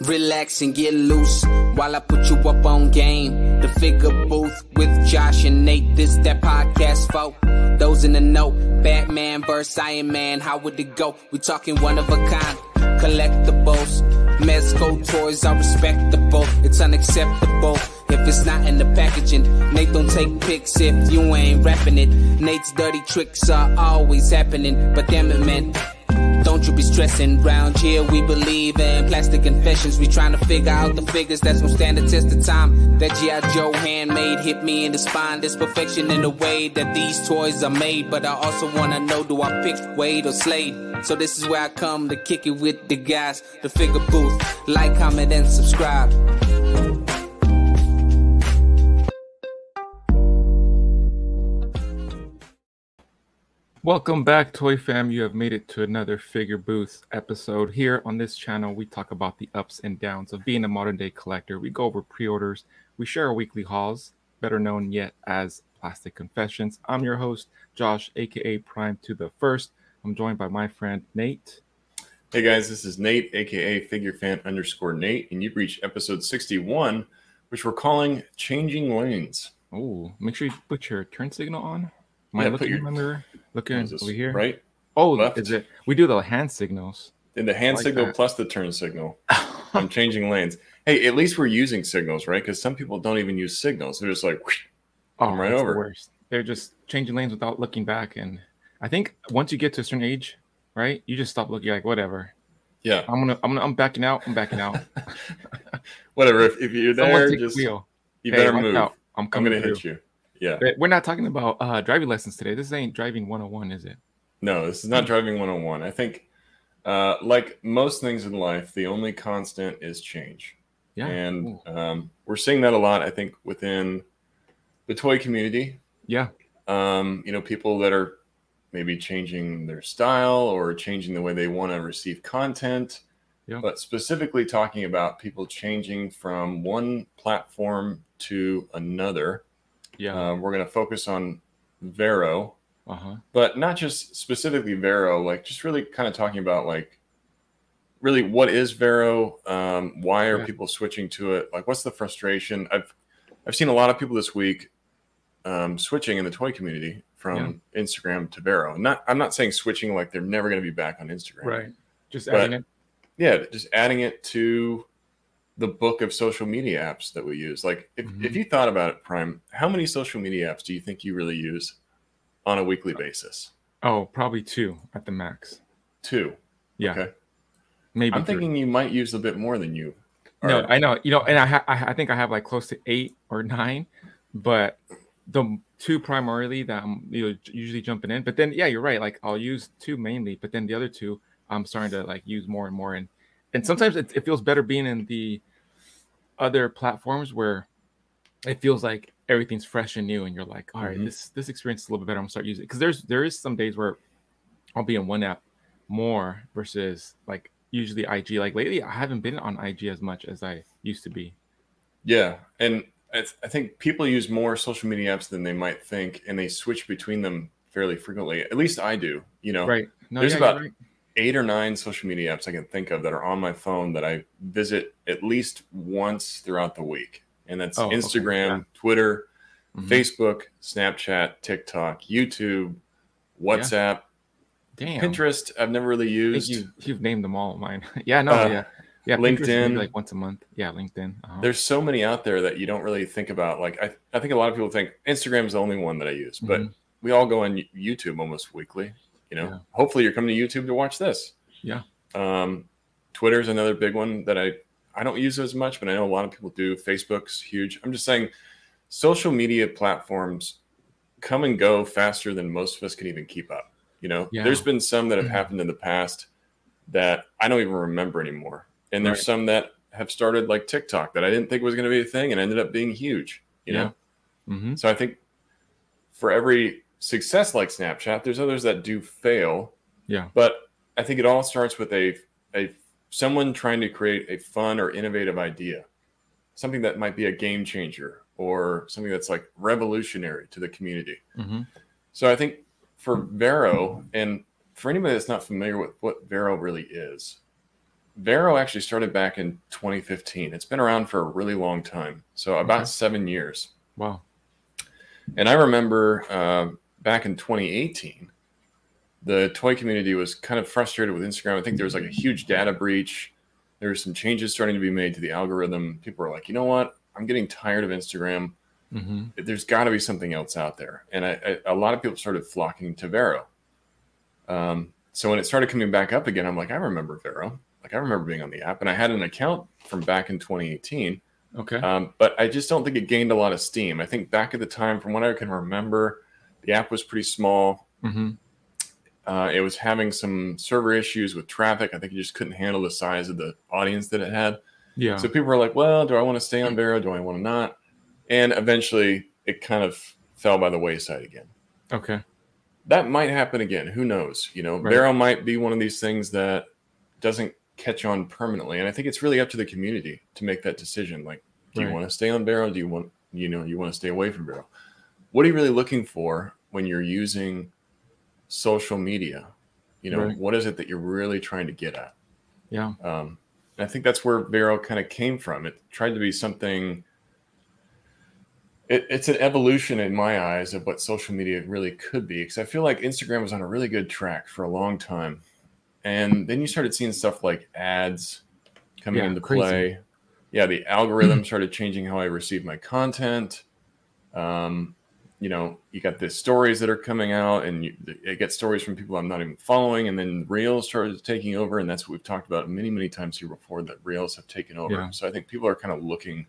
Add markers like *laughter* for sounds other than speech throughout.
Relax and get loose while I put you up on game. The figure booth with Josh and Nate. This that podcast folk. Those in the know. Batman versus Iron Man. How would it go? We talking one of a kind. Collectibles. Mezco toys are respectable. It's unacceptable if it's not in the packaging. Nate don't take pics if you ain't rapping it. Nate's dirty tricks are always happening. But damn it, man. Don't be stressing round here. We believe in plastic confessions. We trying to figure out the figures that's gonna stand the test of time. That G.I. Joe handmade hit me in the spine. There's perfection in the way that these toys are made. But I also wanna know do I pick Wade or Slade? So this is where I come to kick it with the guys. The figure booth. Like, comment, and subscribe. Welcome back, Toy Fam. You have made it to another Figure Booth episode. Here on this channel, we talk about the ups and downs of being a modern day collector. We go over pre orders, we share our weekly hauls, better known yet as Plastic Confessions. I'm your host, Josh, aka Prime to the First. I'm joined by my friend Nate. Hey guys, this is Nate, aka Figure Fan underscore Nate, and you've reached episode 61, which we're calling Changing Lanes. Oh, make sure you put your turn signal on. Am I Yeah, put looking your- What is this, over here? Right? Oh, left? is it? We do the hand signals. And the hand Like signal that. plus the turn signal. *laughs* I'm changing lanes. Hey, at least we're using signals, right? Because some people don't even use signals. They're just like, whoosh. Oh, Come right the over. worst. They're just changing lanes without looking back, and I think once you get to a certain age, right, you just stop looking. Like whatever. yeah, I'm gonna, I'm gonna, I'm backing out. I'm backing out. *laughs* whatever. If, if you're there, the just wheel. you Hey, better move. out. I'm I'm coming gonna through. hit you. Yeah. We're not talking about uh, driving lessons today. This ain't driving 101, is it? No, this is not driving 101. I think, uh, like most things in life, the only constant is change. Yeah. and um, we're seeing that a lot. I think within the toy community, yeah. um, you know, people that are maybe changing their style or changing the way they want to receive content, Yeah. but specifically talking about people changing from one platform to another. Yeah. Uh, we're going to focus on Vero, Uh huh. but not just specifically Vero, like just really kind of talking about like really what is Vero? Um, why are Yeah. people switching to it? Like, what's the frustration? I've I've seen a lot of people this week um, switching in the toy community from Instagram to Vero. Not I'm not saying switching like they're never going to be back on Instagram. Right. Just adding it. Yeah, just adding it to the book of social media apps that we use. Like, if, Mhm. if you thought about it, Prime, how many social media apps do you think you really use on a weekly basis? Oh, probably two at the max. Two. Yeah. Okay. Maybe. I'm three. thinking you might use a bit more than you. No. I know. You know, and I ha- I think I have like close to eight or nine, but the two primarily that I'm you know, usually jumping in. But then, yeah, you're right. Like I'll use two mainly, but then the other two I'm starting to like use more and more. And and sometimes it, it feels better being in the other platforms where it feels like everything's fresh and new, and you're like, all right, Mhm. this this experience is a little bit better. I'm gonna start using it because there's there is some days where I'll be in one app more versus like usually IG. Like lately, I haven't been on IG as much as I used to be. Yeah, and it's, I think people use more social media apps than they might think, and they switch between them fairly frequently. At least I do. You know, Right? No, There's yeah, about- right. Eight or nine social media apps I can think of that are on my phone that I visit at least once throughout the week, and that's Oh, okay, Instagram, yeah. Twitter, Mhm. Facebook, Snapchat, TikTok, YouTube, WhatsApp, Damn. Pinterest. I've never really used. you you've named them all mine. *laughs* yeah, no, Uh, yeah, yeah. Pinterest is maybe LinkedIn. like once a month. Yeah, LinkedIn. Uh-huh. There's so many out there that you don't really think about. Like I, I think a lot of people think Instagram is the only one that I use, but Mhm. we all go on YouTube almost weekly. You know, Yeah. hopefully you're coming to YouTube to watch this. Yeah. Um, Twitter is another big one that I I don't use as much, but I know a lot of people do. Facebook's huge. I'm just saying, social media platforms come and go faster than most of us can even keep up. You know, Yeah. there's been some that have Mhm. happened in the past that I don't even remember anymore, and there's Right. some that have started like TikTok that I didn't think was going to be a thing and ended up being huge. You Yeah. know, Mhm. so I think for every success like Snapchat, there's others that do fail. Yeah. But I think it all starts with a a someone trying to create a fun or innovative idea, something that might be a game changer or something that's like revolutionary to the community. Mhm. So I think for Vero and for anybody that's not familiar with what Vero really is, Vero actually started back in 2015. It's been around for a really long time, so about Okay. seven years. Wow. And I remember uh, back in 2018, the toy community was kind of frustrated with Instagram. I think there was like a huge data breach. There were some changes starting to be made to the algorithm. People were like, you know what? I'm getting tired of Instagram. hmm There's got to be something else out there. And I, I, a lot of people started flocking to Vero. Um, so when it started coming back up again, I'm like, I remember Vero. Like I remember being on the app, and I had an account from back in 2018. Okay. Um, but I just don't think it gained a lot of steam. I think back at the time, from what I can remember, the app was pretty small. hmm Uh, it was having some server issues with traffic. I think it just couldn't handle the size of the audience that it had. Yeah. So people were like, well, do I want to stay on Vero? Do I want to not? And eventually it kind of fell by the wayside again. okay. That might happen again. Who knows? You know, Right. Vero might be one of these things that doesn't catch on permanently. And I think it's really up to the community to make that decision. Like, do you want to stay on Vero? Do you want, you know, you want to stay away from Vero? What are you really looking for when you're using social media? You know, Right. what is it that you're really trying to get at? Yeah. Um, and I think that's where Vero kind of came from. It tried to be something. It, it's an evolution in my eyes of what social media really could be. Because I feel like Instagram was on a really good track for a long time, and then you started seeing stuff like ads coming Yeah, into crazy. play. Yeah, the algorithm started changing how I receive my content. Um, you know, you got the stories that are coming out, and you, I get stories from people I'm not even following, and then Reels started taking over, and that's what we've talked about many, many times here before that Reels have taken over. Yeah. So I think people are kind of looking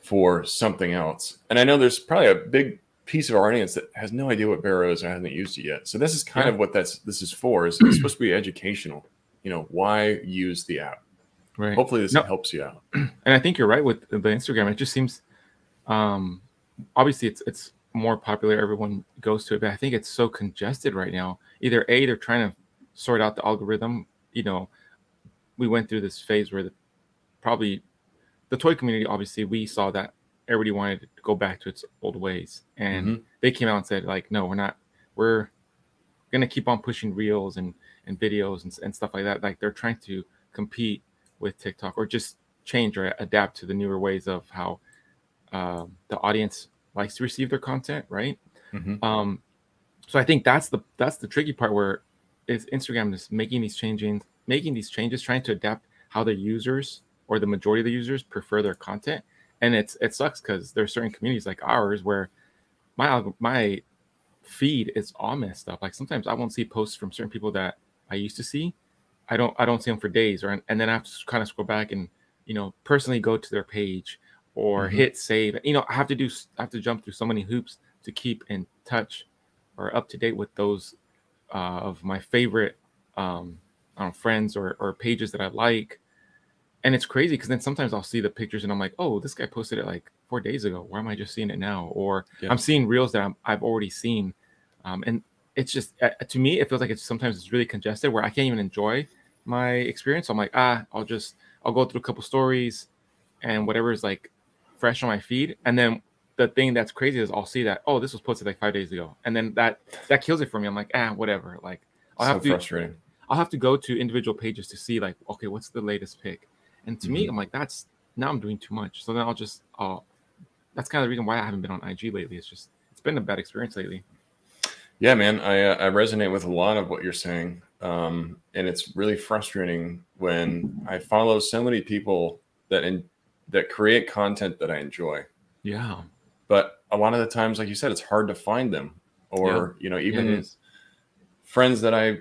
for something else, and I know there's probably a big piece of our audience that has no idea what Vero is or hasn't used it yet. So this is kind Yeah. of what that's this is for. Is it's supposed to be educational. You know, why use the app? Right. Hopefully, this No. helps you out. *clears throat* and I think you're right with the Instagram. It just seems, um, obviously it's it's more popular. Everyone goes to it, but I think it's so congested right now. Either a they're trying to sort out the algorithm. You know, we went through this phase where the probably the toy community. Obviously, we saw that everybody wanted to go back to its old ways, and Mhm. they came out and said like, no, we're not. We're gonna keep on pushing reels and and videos and, and stuff like that. Like they're trying to compete with TikTok or just change or adapt to the newer ways of how um, the audience likes to receive their content, right? Mhm. Um, so I think that's the that's the tricky part where is Instagram is making these changes, making these changes, trying to adapt how the users or the majority of the users prefer their content, and it's it sucks because there are certain communities like ours where my my feed is all messed up. Like sometimes I won't see posts from certain people that I used to see. I don't I don't see them for days, or and then I have to kind of scroll back and you know personally go to their page or Mhm. hit save. You know I have to do I have to jump through so many hoops to keep in touch or up to date with those uh, of my favorite um, I don't know, friends or or pages that I like. And it's crazy because then sometimes I'll see the pictures and I'm like, oh, this guy posted it like four days ago. Why am I just seeing it now? Or Yeah. I'm seeing reels that I'm, I've already seen, um, and it's just uh, to me it feels like it's sometimes it's really congested where I can't even enjoy my experience. So I'm like, ah, I'll just I'll go through a couple stories and whatever is like fresh on my feed, and then the thing that's crazy is I'll see that oh this was posted like five days ago, and then that that kills it for me. I'm like, ah, whatever. Like I'll so have to frustrating. I'll have to go to individual pages to see like, okay, what's the latest pick? And to me, I'm like, that's now I'm doing too much. So then I'll just, uh, that's kind of the reason why I haven't been on IG lately. It's just, it's been a bad experience lately. Yeah, man, I uh, I resonate with a lot of what you're saying, um, and it's really frustrating when I follow so many people that in, that create content that I enjoy, Yeah. but a lot of the times, like you said, it's hard to find them, or you know, even it is. friends that I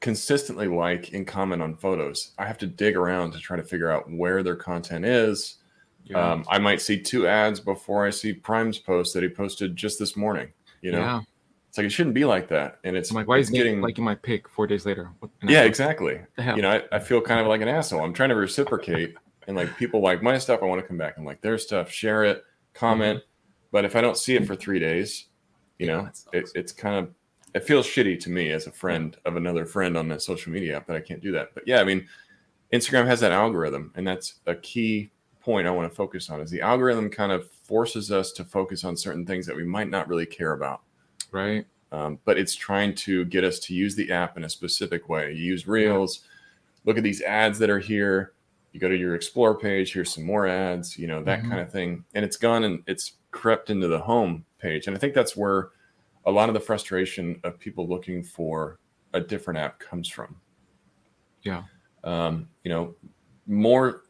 consistently like and comment on photos. I have to dig around to try to figure out where their content is. Yeah. Um, I might see two ads before I see Prime's post that he posted just this morning. You know, yeah. it's like it shouldn't be like that, and it's I'm like, why is getting like in my pick four days later? What- and I'm yeah, exactly. what the hell? You know, I, I feel kind of like an asshole. I'm trying to reciprocate, and like people like my stuff, I want to come back and like their stuff, share it, comment. But if I don't see it for three days, you Yeah, know, it, it's kind of it feels shitty to me as a friend of another friend on that social media app that I can't do that. But yeah, I mean, Instagram has that algorithm, and that's a key point I want to focus on. Is the algorithm kind of forces us to focus on certain things that we might not really care about right. um, but it's trying to get us to use the app in a specific way. Use Reels, look at these ads that are here. You go to your explore page, here's some more ads, you know, that Mhm. kind of thing. And it's gone and it's crept into the home page. And I think that's where a lot of the frustration of people looking for a different app comes from. Yeah. Um, you know, more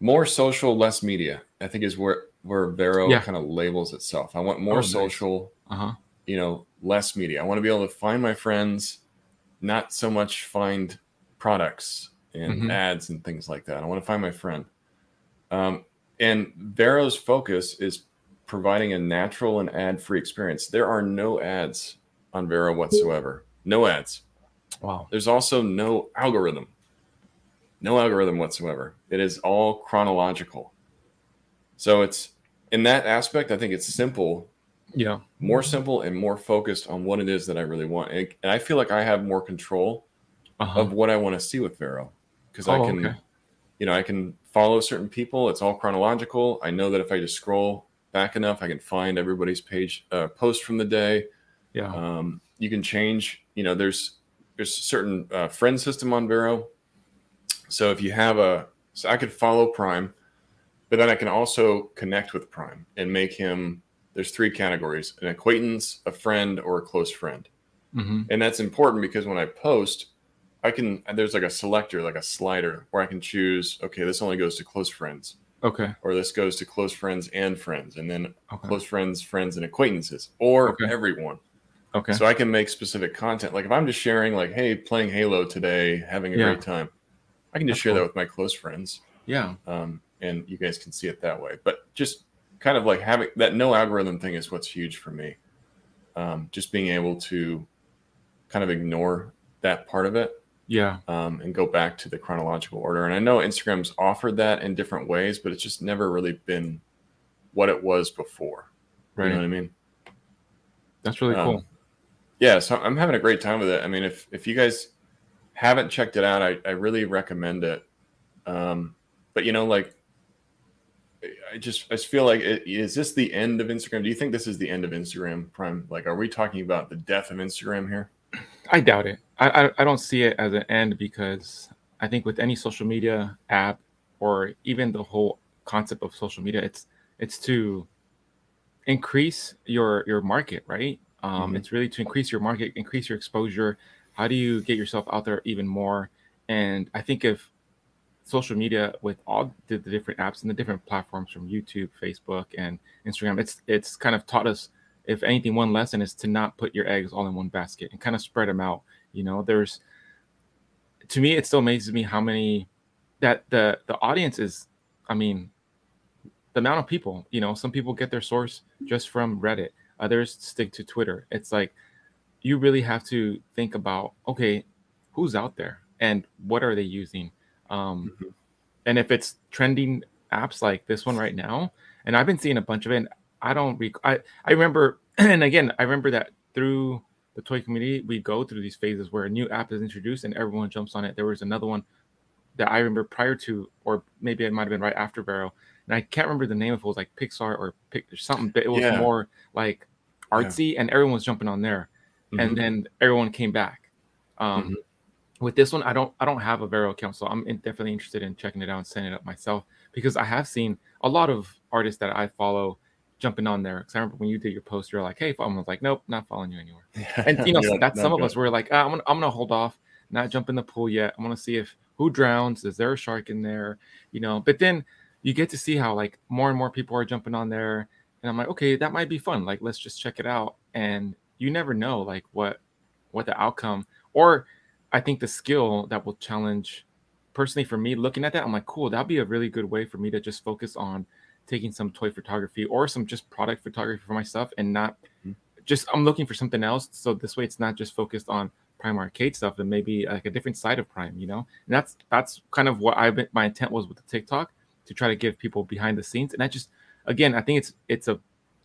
more social, less media. I think is where where Vero Yeah. kind of labels itself. I want more Oh, social, Uh huh. you know, less media. I want to be able to find my friends, not so much find products and Mhm. ads and things like that. I want to find my friend. Um, and Vero's focus is providing a natural and ad-free experience. There are no ads on Vero whatsoever. No ads. Wow. There's also no algorithm. No algorithm whatsoever. It is all chronological. So it's in that aspect, I think it's simple Yeah. more simple and more focused on what it is that I really want. And, and I feel like I have more control Uh-huh. of what I want to see with Vero because I Oh, can, okay. you know, I can follow certain people. It's all chronological. I know that if I just scroll back enough, I can find everybody's page uh, post from the day. Yeah. Um, you can change, you know, there's there's a certain uh, friend system on Vero. So if you have a, so I could follow Prime, but then I can also connect with Prime and make him. There's three categories: an acquaintance, a friend, or a close friend. hmm And that's important because when I post, I can there's like a selector, like a slider, where I can choose. Okay, this only goes to close friends, Okay. or this goes to close friends and friends, and then Okay. close friends, friends, and acquaintances, or Okay. everyone. Okay. So I can make specific content. Like if I'm just sharing, like, hey, playing Halo today, having a Yeah. great time, I can just That's share cool. that with my close friends, yeah. um, and you guys can see it that way. But just kind of like having that no algorithm thing is what's huge for me. Um, just being able to kind of ignore that part of it Yeah. um, and go back to the chronological order. And I know Instagram's offered that in different ways, but it's just never really been what it was before. Right. You know what I mean? That's really Um, cool. yeah so i'm having a great time with it i mean if if you guys haven't checked it out i, I really recommend it um but you know like i just i just feel like it, is this the end of instagram do you think this is the end of instagram prime like are we talking about the death of instagram here I doubt it. I, I I don't see it as an end because I think with any social media app or even the whole concept of social media, it's it's to increase your your market, right? Um, Mhm. It's really to increase your market, increase your exposure. How do you get yourself out there even more? And I think if social media with all the, the different apps and the different platforms from YouTube, Facebook, and Instagram, it's it's kind of taught us if anything, one lesson is to not put your eggs all in one basket and kind of spread them out. You know, there's to me, it still amazes me how many that the the audience is. I mean, the amount of people. You know, some people get their source just from Reddit. Others stick to Twitter. It's like you really have to think about okay, who's out there and what are they using. Um, Mhm. And if it's trending apps like this one right now, and I've been seeing a bunch of it. I don't rec- I I remember, *clears throat* and again, I remember that through the toy community, we go through these phases where a new app is introduced and everyone jumps on it. There was another one that I remember prior to, or maybe it might have been right after Vero, and I can't remember the name if it was like Pixar or Pic- something, but it was Yeah. more like artsy, and everyone was jumping on there, Mhm. and then everyone came back. Um, Mhm. With this one, I don't, I don't have a Vero account, so I'm in, definitely interested in checking it out and setting it up myself because I have seen a lot of artists that I follow jumping on there. Because I remember when you did your post, you're like, "Hey," I was like, "Nope, not following you anymore." *laughs* and you know that's "No, some of us were like ah, i'm gonna i'm gonna hold off not jump in the pool yet. I'm gonna see if who drowns? Is there a shark in there? You know but then you get to see how like more and more people are jumping on there. And i'm like okay that might be fun. Like let's just check it out. And you never know like what what the outcome or i think the skill that will challenge personally for me looking at that i'm like cool that'd be a really good way for me to just focus on taking some toy photography or some just product photography for myself and not just I'm looking for something else. So this way, it's not just focused on Prime Arcade stuff, and maybe like a different side of Prime. You know, and that's that's kind of what I've been. My intent was with the TikTok to try to give people behind the scenes, and I just again, I think it's it's a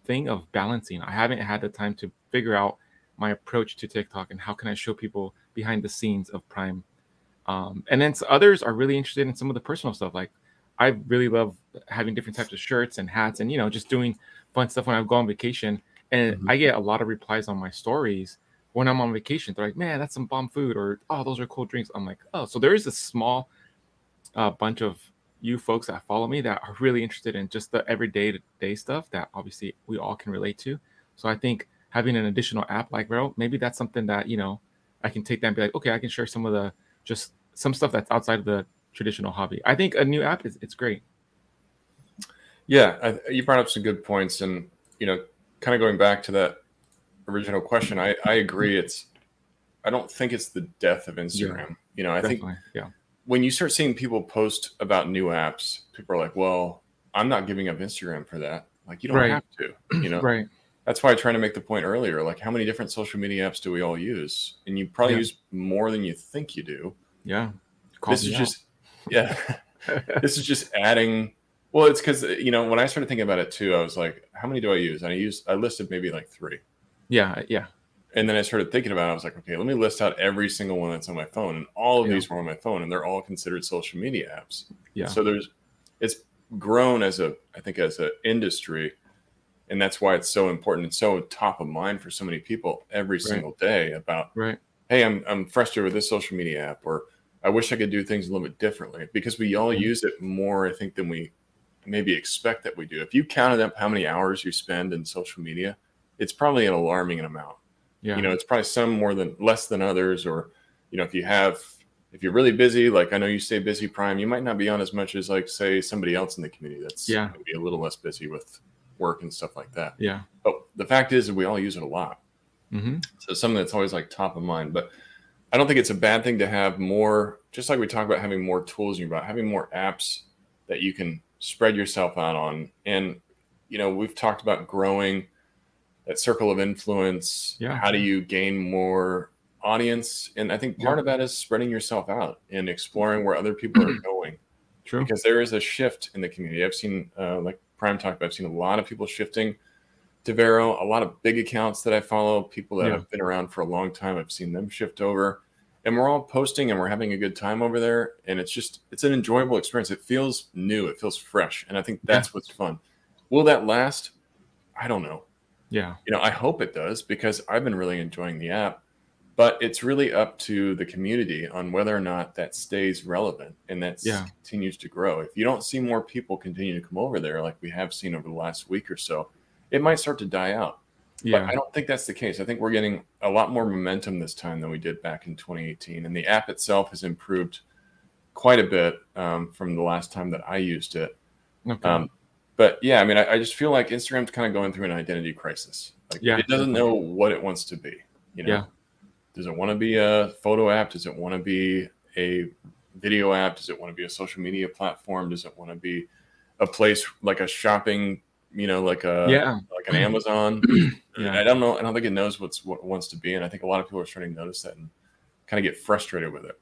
thing of balancing. I haven't had the time to figure out my approach to TikTok and how can I show people behind the scenes of Prime. Um, and then others are really interested in some of the personal stuff. Like I really love having different types of shirts and hats, and you know, just doing fun stuff when I go on vacation and Mhm. I get a lot of replies on my stories when I'm on vacation, they're like, "Man, that's some bomb food," or "Oh, those are cool drinks." I'm like, "Oh, so there is a small uh, bunch of you folks that follow me that are really interested in just the everyday to day stuff that obviously we all can relate to." So I think having an additional app like Vero, maybe that's something that you know I can take that and be like, okay, I can share some of the just some stuff that's outside of the traditional hobby. I think a new app is it's great. Yeah, I, you brought up some good points, and you know, kind of going back to that original question, I I agree. It's I don't think it's the death of Instagram. Yeah, you know, I think yeah. When you start seeing people post about new apps, people are like, "Well, I'm not giving up Instagram for that." Like, you don't right. have to. You know, right? That's why I tried to make the point earlier. Like, how many different social media apps do we all use? And you probably yeah. use more than you think you do. Yeah. This is out. just, yeah. *laughs* this is just adding well, it's because you know when I started thinking about it too, I was like, how many do I use? And I used I listed maybe like three. Yeah, yeah. And then I started thinking about it. I was like, okay, let me list out every single one that's on my phone, and all of yeah. these were on my phone, and they're all considered social media apps. Yeah. So there's, it's grown as a I think as an industry, and that's why it's so important and so top of mind for so many people every right. single day about right. Hey, I'm I'm frustrated with this social media app, or I wish I could do things a little bit differently because we all mm-hmm. use it more, I think, than we maybe expect that we do. If you counted up how many hours you spend in social media, it's probably an alarming amount. Yeah. You know, it's probably some more than less than others, or you know, if you have if you're really busy, like I know you stay busy, Prime, you might not be on as much as like say somebody else in the community that's yeah maybe a little less busy with work and stuff like that. Yeah. But the fact is that we all use it a lot. Mm-hmm. So something that's always like top of mind. But I don't think it's a bad thing to have more, just like we talk about having more tools and about having more apps that you can spread yourself out on. And, you know, we've talked about growing that circle of influence. Yeah. How do you gain more audience? And I think part yeah. of that is spreading yourself out and exploring where other people are *clears throat* going. True. Because there is a shift in the community. I've seen, uh, like Prime talked about, I've seen a lot of people shifting to Vero, a lot of big accounts that I follow, people that yeah. have been around for a long time. I've seen them shift over and we're all posting and we're having a good time over there and it's just it's an enjoyable experience. It feels new it feels fresh and i think that's yeah. what's fun. Will that last? I don't know. Yeah. You know i hope it does because i've been really enjoying the app but it's really up to the community on whether or not that stays relevant and that yeah. continues to grow. If you don't see more people continue to come over there like we have seen over the last week or so it might start to die out yeah. But I don't think that's the case. I think we're getting a lot more momentum this time than we did back in 2018. And the app itself has improved quite a bit um, from the last time that I used it. Okay. Um, but yeah, I mean, I, I, just feel like Instagram's kind of going through an identity crisis. Like, yeah, it doesn't know what it wants to be. You know, yeah. does it want to be a photo app? Does it want to be a video app? Does it want to be a social media platform? Does it want to be a place like a shopping you know, like a yeah, like an Amazon. *clears throat* yeah. I don't know. I don't think it knows what's what it wants to be, and I think a lot of people are starting to notice that and kind of get frustrated with it.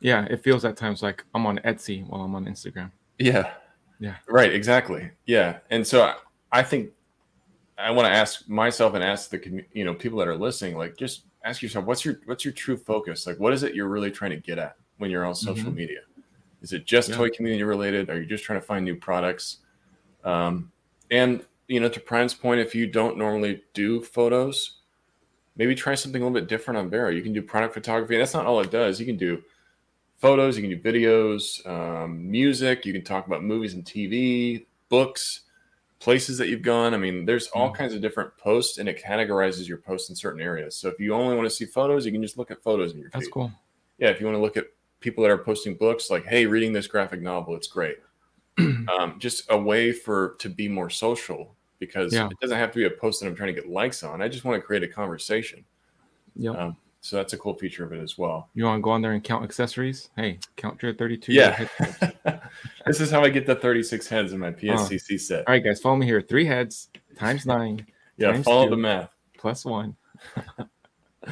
Yeah, it feels at times like I'm on Etsy while I'm on Instagram. Yeah, yeah, right, exactly. Yeah, and so I, I think I want to ask myself and ask the you know people that are listening, like just ask yourself, what's your what's your true focus? Like, what is it you're really trying to get at when you're on social mm-hmm. media? Is it just yeah. toy community related? Are you just trying to find new products? Um, and you know, to Prime's point, if you don't normally do photos, maybe try something a little bit different on Vero. You can do product photography. That's not all it does. You can do photos, you can do videos, um, music. You can talk about movies and TV, books, places that you've gone. I mean, there's all mm. kinds of different posts, and it categorizes your posts in certain areas. So if you only want to see photos, you can just look at photos in your. That's feed. cool. Yeah, if you want to look at people that are posting books, like, hey, reading this graphic novel, it's great. *clears throat* um, just a way for to be more social because yeah. it doesn't have to be a post that I'm trying to get likes on. I just want to create a conversation. Yeah. Um, so that's a cool feature of it as well. You want to go on there and count accessories? Hey, count your 32. Yeah. *laughs* this is how I get the 36 heads in my PSCC uh, set. All right, guys, follow me here. Three heads times *laughs* nine. yeah, times follow two, the math. Plus one. *laughs*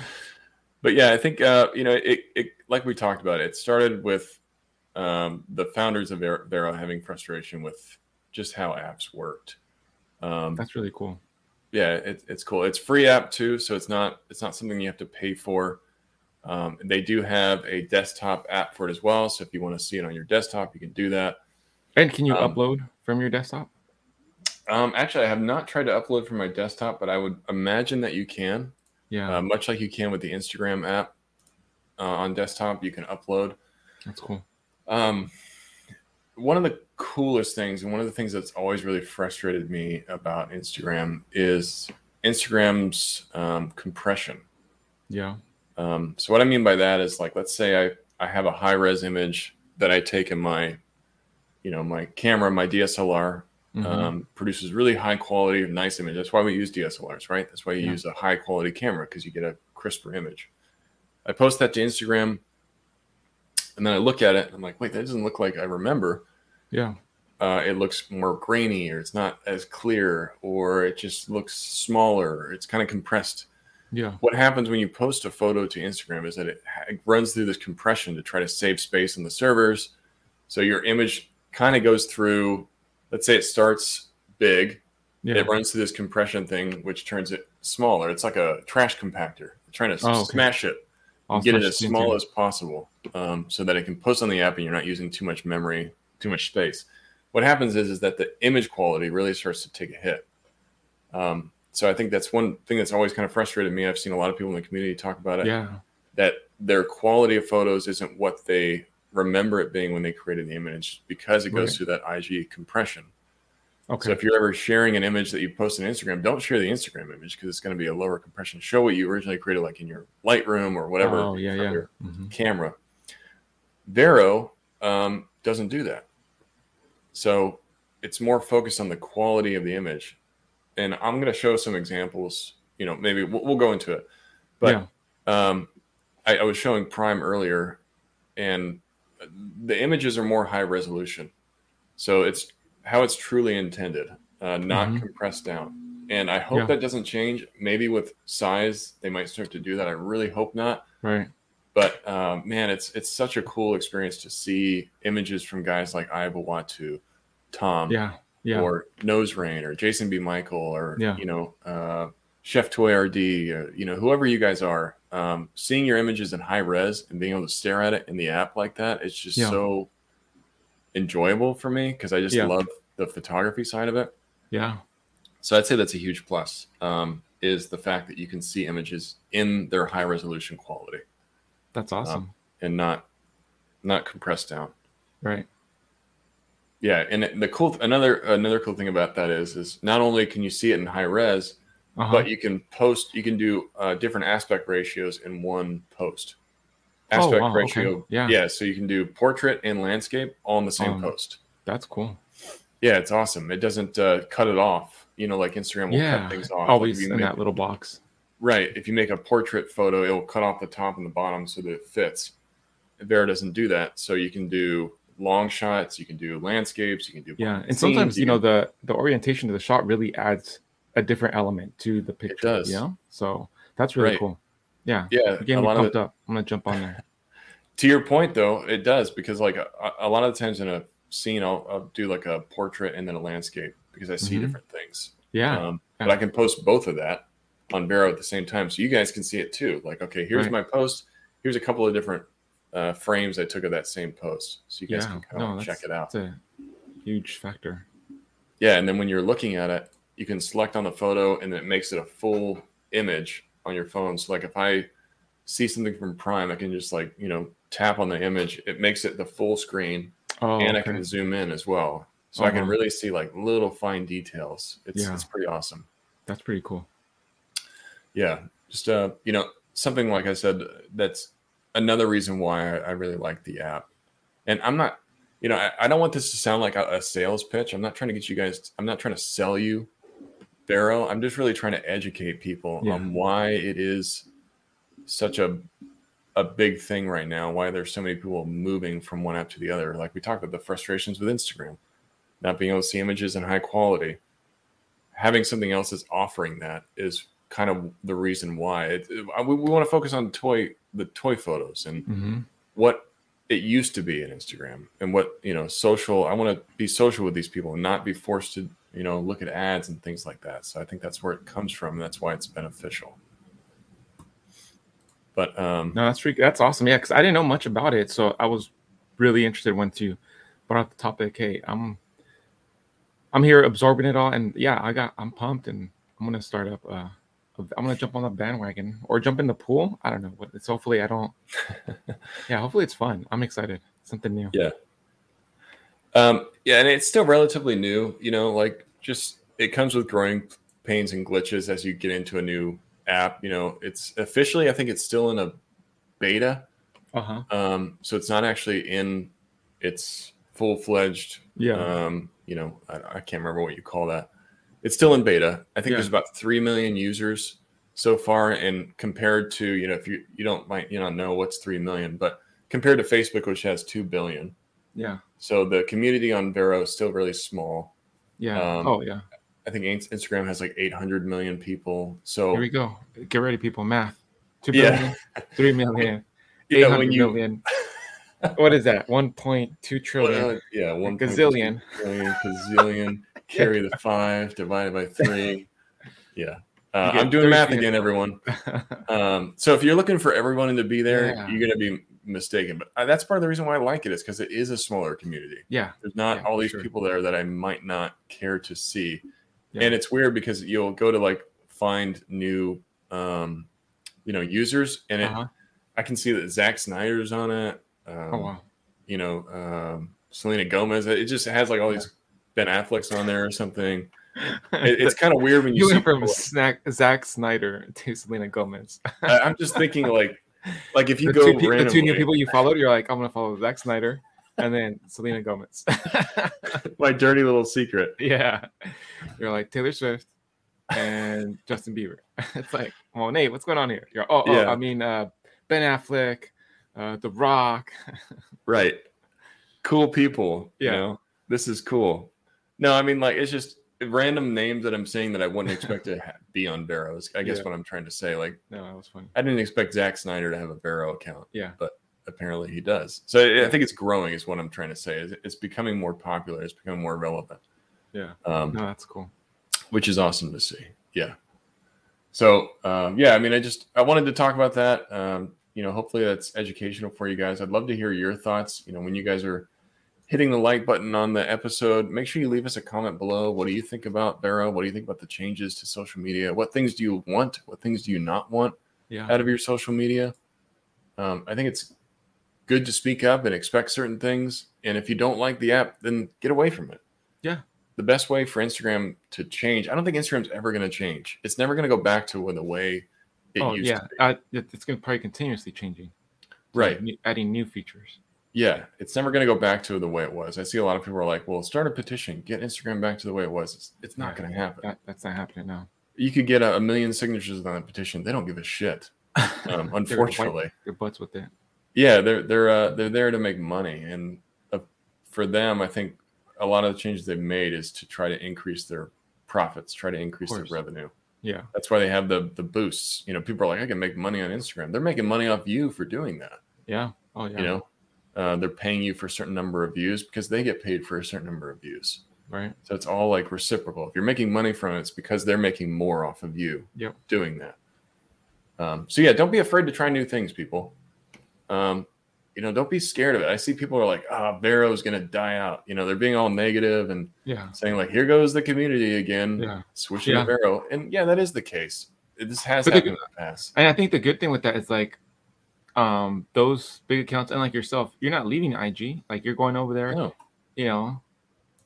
but yeah, I think uh, you know it, it. Like we talked about, it started with um, the founders of Vero having frustration with just how apps worked. Um, That's really cool. Yeah, it, it's cool. It's free app too, so it's not it's not something you have to pay for. Um, they do have a desktop app for it as well. So if you want to see it on your desktop, you can do that. And can you um, upload from your desktop? Um, actually, I have not tried to upload from my desktop, but I would imagine that you can. Yeah, uh, much like you can with the Instagram app uh, on desktop. You can upload. that's cool. Um, one of the coolest things, and one of the things that's always really frustrated me about Instagram is Instagram's um, compression. Yeah, Um, so what I mean by that is like, let's say I, I have a high res image that I take in my, you know, my camera, my DSLR Mhm. um, produces really high quality, nice image. That's why we use DSLRs, right? That's why you Yeah. use a high quality camera because you get a crisper image. I post that to Instagram, and then I look at it. And I'm like, wait, that doesn't look like I remember. yeah, Uh, it looks more grainy, or it's not as clear, or it just looks smaller. It's kind of compressed yeah, what happens when you post a photo to Instagram is that it, it runs through this compression to try to save space on the servers. So your image kind of goes through, let's say it starts big, yeah. it runs through this compression thing, which turns it smaller. It's like a trash compactor, trying to Oh, okay. smash it, I'll get it as small as possible, um, so that it can post on the app and you're not using too much memory, too much space. What happens is is that the image quality really starts to take a hit. Um, so I think that's one thing that's always kind of frustrated me. I've seen a lot of people in the community talk about it Yeah, that their quality of photos isn't what they remember it being when they created the image because it goes Right. through that IG compression. Okay. So if you're ever sharing an image that you post on Instagram, don't share the Instagram image because it's going to be a lower compression. Show what you originally created, like in your Lightroom or whatever Oh, yeah, yeah. your Mhm. camera. Vero um, doesn't do that. So it's more focused on the quality of the image. And I'm going to show some examples. You know, maybe we'll, we'll go into it. But yeah, um, I, I was showing Prime earlier, and the images are more high resolution. So it's how it's truly intended, uh, not Mhm. compressed down. And I hope Yeah. that doesn't change. Maybe with size, they might start to do that. I really hope not. right. But um, man, it's it's such a cool experience to see images from guys like Iowa Watu, Tom, Yeah, yeah, or Nose Rain, or Jason B. Michael, or Yeah. you know, uh, Chef Toy RD, or you know, whoever you guys are. Um, seeing your images in high res and being able to stare at it in the app like that, it's just Yeah. so enjoyable for me because I just Yeah. love the photography side of it. yeah, So I'd say that's a huge plus. Um, is the fact that you can see images in their high resolution quality that's awesome. and not not compressed down. right. Yeah, and the cool another another cool thing about that is is not only can you see it in high res, Uh-huh. but you can post you can do uh, different aspect ratios in one post. Oh, Aspect wow, okay. ratio, Yeah. yeah. So you can do portrait and landscape all in the same Um, post. That's cool. Yeah, it's awesome. It doesn't uh, cut it off. You know, like Instagram will Yeah, cut things off. Like always you in make- that little box. Right. If you make a portrait photo, it will cut off the top and the bottom so that it fits. Vero doesn't do that. So you can do long shots, you can do landscapes, you can do Yeah, and sometimes scenes, you know the the orientation of the shot really adds a different element to the picture. It does. Yeah, so that's really Right. cool. Yeah, yeah, you're getting a lot of pumped up. I'm gonna jump on there. to your point though, it does because like a, a lot of the times in a scene, I'll, I'll do like a portrait and then a landscape because I see Mhm. different things. Yeah, Um, yeah. But I can post both of that on Vero at the same time, so you guys can see it too. Like, okay, here's Right. my post. Here's a couple of different uh, frames I took of that same post, so you guys yeah. can kind No, check it out. That's a huge factor. Yeah, and then when you're looking at it, you can select on the photo, and it makes it a full image on your phone. So, like, if I see something from Prime, I can just like you know tap on the image. It makes it the full screen, Oh, and I can zoom in as well, so I can Uh-huh. really see like little fine details. It's Yeah. it's pretty awesome. that's pretty cool. Yeah, just uh, you know, something like I said, that's another reason why I, I really like the app. And I'm not, you know, I, I don't want this to sound like a, a sales pitch. I'm not trying to get you guys. I'm not trying to sell you Vero. I'm just really trying to educate people Yeah. on why it is such a a big thing right now. Why there's so many people moving from one app to the other. Like we talked about the frustrations with Instagram, not being able to see images in high quality having something else that's offering that is kind of the reason why it, it- we, we want to focus on toy the toy photos and hmm what it used to be in instagram and what you know social i want to be social with these people and not be forced to you know look at ads and things like that so i think that's where it comes from and that's why it's beneficial but um No, that's that's awesome. Yeah, because I didn't know much about it, so I was really interested once you brought up the topic. Hey, I'm I'm here absorbing it all, and yeah, I got I'm pumped, and I'm gonna start up uh I'm gonna jump on the bandwagon or jump in the pool. I don't know what it's. Hopefully, I don't. *laughs* yeah, hopefully it's fun. I'm excited. Something new. Yeah. Um, yeah, and it's still relatively new. You know, like just it comes with growing pains and glitches as you get into a new app. You know, it's officially, I think it's still in a beta. Uh huh. Um, so it's not actually in its full fledged. Yeah. Um, you know, I, I can't remember what you call that. It's still in beta. I think Yeah. there's about three million users so far, and compared to you know, if you you don't might you know know what's three million, but compared to Facebook, which has two billion, Yeah. so the community on Vero is still really small. Yeah. Um, oh yeah. I think Instagram has like 800 million people. So Here we go. Get ready, people. Math. Two Yeah. billion, three million, *laughs* you eight know, you million. what is that? One point two trillion. uh, yeah, one gazillion. gazillion, *laughs* carry the five divided by three. Yeah. Uh, I'm doing math again, everyone. *laughs* Um, so if you're looking for everyone to be there, Yeah. you're going to be mistaken. But uh, that's part of the reason why I like it is because it is a smaller community. yeah. There's not Yeah, all these sure. people there that I might not care to see. Yeah. And it's weird because you'll go to like find new, um, you know, users, and it, Uh-huh. I can see that Zack Snyder's on it. Um, Oh wow. You know, um, Selena Gomez. It just has like all these Ben Affleck's on there or something. *laughs* It, it's kind of weird when you, you see went from Snack, Zack Snyder to Selena Gomez. I- I'm just thinking like, like if you the, go two, pe- the two new people you followed, you're like, I'm gonna follow Zack Snyder and then Selena Gomez. *laughs* my dirty little secret. yeah, you're like Taylor Swift and Justin Bieber. *laughs* it's like, well, Nate, what's going on here? You're oh, oh Yeah. I mean uh, Ben Affleck, uh, The Rock. *laughs* Right. Cool people. Yeah. You know, this is cool. No, I mean, like, it's just random names that I'm saying that I wouldn't expect to *laughs* ha- be on Barrows. I guess Yeah. what I'm trying to say. Like, no, that was funny. I didn't expect Zack Snyder to have a Vero account. Yeah. But apparently he does. So I- I think it's growing, is what I'm trying to say. It's- It's becoming more popular. It's becoming more relevant. Yeah, Um, no, that's cool. which is awesome to see. Yeah. So um, yeah, I mean, I just I wanted to talk about that. Um, you know, hopefully that's educational for you guys. I'd love to hear your thoughts. You know, when you guys are hitting the like button on the episode, make sure you leave us a comment below. What do you think about Vero? What do you think about the changes to social media? What things do you want? What things do you not want Yeah, out of your social media? Um, I think it's good to speak up and expect certain things. And if you don't like the app, then get away from it yeah, the best way for Instagram to change. I don't think Instagram's ever going to change. It's never going to go back to the way it oh used yeah. to be. Uh, it's gonna probably continuously changing. Right. Adding new features. Yeah. It's never going to go back to the way it was. I see a lot of people are like, well, start a petition, get Instagram back to the way it was. It's, it's not Yeah. going to happen. That, that's not happening now. You could get a, a million signatures on a petition. They don't give a shit. Um, *laughs* They're gonna wipe unfortunately. their butts with it. Yeah, they're they're uh, they're there to make money, and uh, for them, I think a lot of the changes they've made is to try to increase their profits, try to increase their revenue. Yeah, That's why they have the the boosts. You know, people are like, I can make money on Instagram. They're making money off you for doing that. yeah. Oh yeah. You know, uh, they're paying you for a certain number of views because they get paid for a certain number of views. right. So it's all like reciprocal. If you're making money from it, it's because they're making more off of you Yep. doing that. Um, so yeah, don't be afraid to try new things, people. Um, you know, don't be scared of it. I see people are like, "Ah, Vero is going to die out." You know, they're being all negative and Yeah. saying like, "Here goes the community again, Yeah. switching Yeah. to Vero." And yeah, that is the case. This has But the- happened in the past. And I think the good thing with that is like um those big accounts and like yourself, you're not leaving IG. Like you're going over there, No. you know,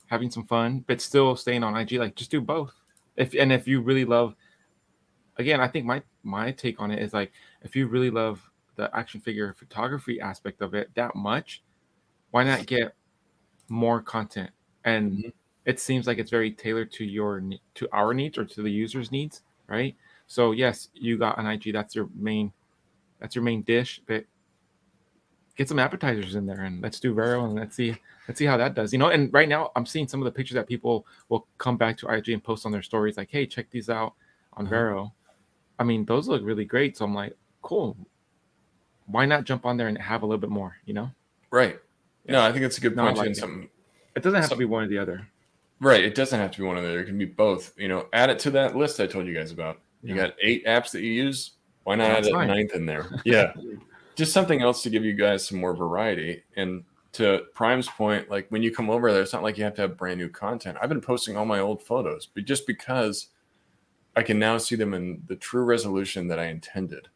having some fun, but still staying on IG. Like just do both. If and if you really love again, I think my my take on it is like if you really love the action figure photography aspect of it that much, why not get more content? And Mhm. it seems like it's very tailored to your to our needs or to the user's needs, right? So yes, you got an IG. That's your main. That's your main dish, but get some appetizers in there and let's do Vero and let's see let's see how that does. You know, and right now I'm seeing some of the pictures that people will come back to IG and post on their stories like, "Hey, check these out on Mhm. Vero." I mean, those look really great. So I'm like, cool. Why not jump on there and have a little bit more? You know, Right. No, I think it's a good point. like it. something it doesn't have to be one or the other. Right. It doesn't have to be one or the other. It can be both. You know, add it to that list I told you guys about. You Yeah. got eight apps that you use. Why not That's add a ninth in there? *laughs* Yeah. Just something else to give you guys some more variety. And to Prime's point, like when you come over there, it's not like you have to have brand new content. I've been posting all my old photos, but just because I can now see them in the true resolution that I intended.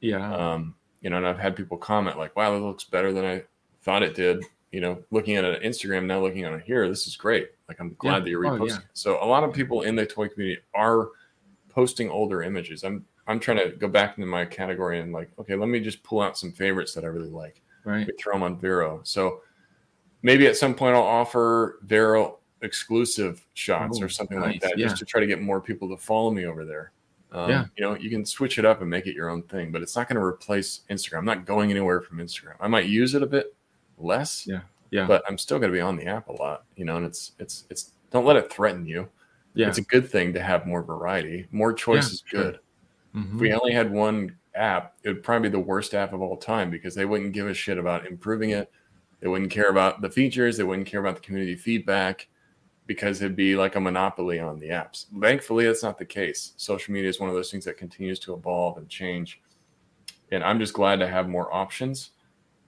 Yeah. Um, you know, and I've had people comment like, "Wow, it looks better than I thought it did." You know, looking at it on Instagram now, looking at it here, this is great. Like, I'm glad Yeah. that you're Oh, reposting. yeah. So, a lot of people in the toy community are posting older images. I'm I'm trying to go back into my category and like, okay, let me just pull out some favorites that I really like. right. Throw them on Vero. So maybe at some point I'll offer Vero exclusive shots Oh, or something like that, Yeah. just to try to get more people to follow me over there. Um, Yeah. You know, you can switch it up and make it your own thing, but it's not going to replace Instagram. I'm not going anywhere from Instagram. I might use it a bit less, Yeah. Yeah. but I'm still going to be on the app a lot. You know, and it's it's it's don't let it threaten you. yeah. It's a good thing to have more variety. More choice Yeah, is sure. Mhm. If we only had one app, it would probably be the worst app of all time because they wouldn't give a shit about improving it. They wouldn't care about the features. They wouldn't care about the community feedback because it'd be like a monopoly on the apps. Thankfully, that's not the case. Social media is one of those things that continues to evolve and change. And I'm just glad to have more options.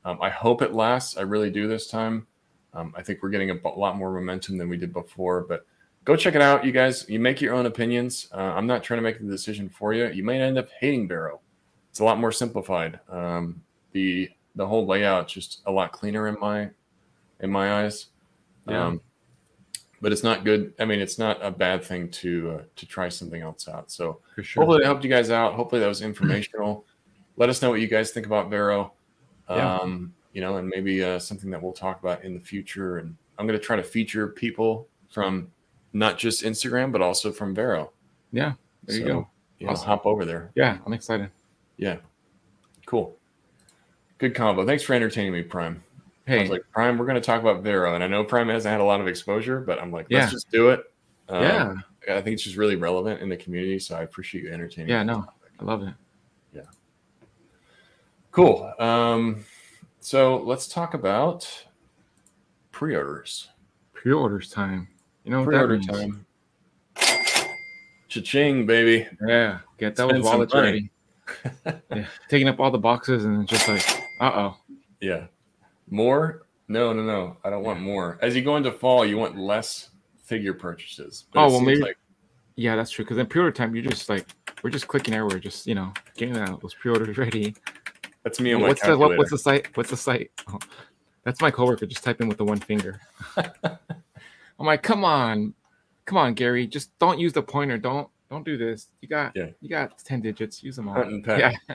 Um, I hope it lasts. I really do this time. Um, I think we're getting a lot more momentum than we did before, but go check it out, you guys. You make your own opinions. Uh, I'm not trying to make the decision for you. You might end up hating Vero. It's a lot more simplified. Um, the the whole layout just a lot cleaner in my in my eyes. Yeah. Um, but it's not good. I mean, it's not a bad thing to uh, to try something else out. So sure. hopefully that helped you guys out. Hopefully that was informational. *clears throat* Let us know what you guys think about Vero. Yeah. Um, you know, and maybe uh, something that we'll talk about in the future. And I'm going to try to feature people from not just Instagram, but also from Vero. Yeah. There you go. Know, Awesome. hop over there. Yeah. I'm excited. Yeah. Cool. Good combo. Thanks for entertaining me, Prime. I Hey. was like, Prime, we're going to talk about Vero. And I know Prime hasn't had a lot of exposure, but I'm like, let's just do it. Um, yeah. I think it's just really relevant in the community. So I appreciate you entertaining Yeah. No. I love it. Yeah. Cool. Um, so let's talk about pre-orders. Pre-orders time. You know Pre-order time. Cha-ching, baby. Yeah. Get those wallets ready. *laughs* yeah. Taking up all the boxes and just like, uh oh. Yeah. More? No, no, no. I don't want more. As you go into fall, you want less figure purchases. Oh, well, maybe- like Yeah, that's true. Because in pre-order time, you're just like, we're just clicking everywhere, just you know, getting that those pre-orders ready. that's me on my what's the what, what's the site? What's the site? Oh, that's my coworker. Just type in with the one finger. *laughs* I'm like, come on, come on, Gary. Just don't use the pointer. Don't don't do this. You got Yeah. you got ten digits. Use them all. And. Yeah. *laughs*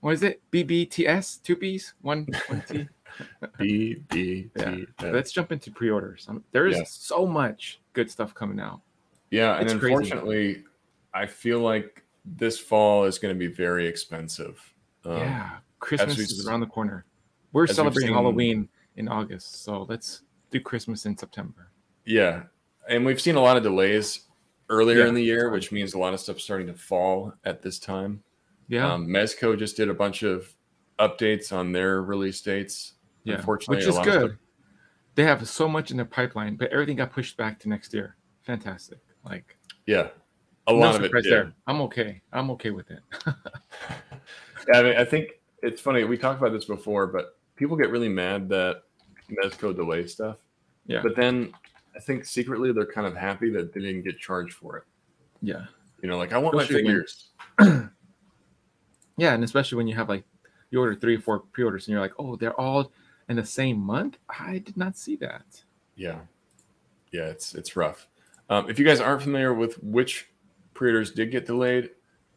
What is it? BBTS? Two B's? One one T? *laughs* *laughs* B, B, Yeah. Let's jump into pre-orders. Um, there is Yeah. so much good stuff coming out. Yeah, and It's crazy. unfortunately, I feel like this fall is going to be very expensive. Um, yeah, Christmas is around the corner. We're celebrating seen- Halloween in August, so let's do Christmas in September. Yeah, and we've seen a lot of delays earlier Yeah. in the year, which means a lot of stuff starting to fall at this time. Yeah, Um, Mezco just did a bunch of updates on their release dates. yeah, unfortunately, which is good. stuff- They have so much in their pipeline, but everything got pushed back to next year. Fantastic. Like Yeah, a no lot of it did. there. I'm okay. I'm okay with it. *laughs* Yeah, I mean, I think it's funny. We talked about this before, but people get really mad that Mezco delays stuff. Yeah. But then I think secretly they're kind of happy that they didn't get charged for it. yeah, You know, like I want my when- figures. yeah, and especially when you have like you order three or four pre-orders and you're like, oh, they're all in the same month. I did not see that. Yeah, yeah, it's it's rough. Um, if you guys aren't familiar with which pre-orders did get delayed,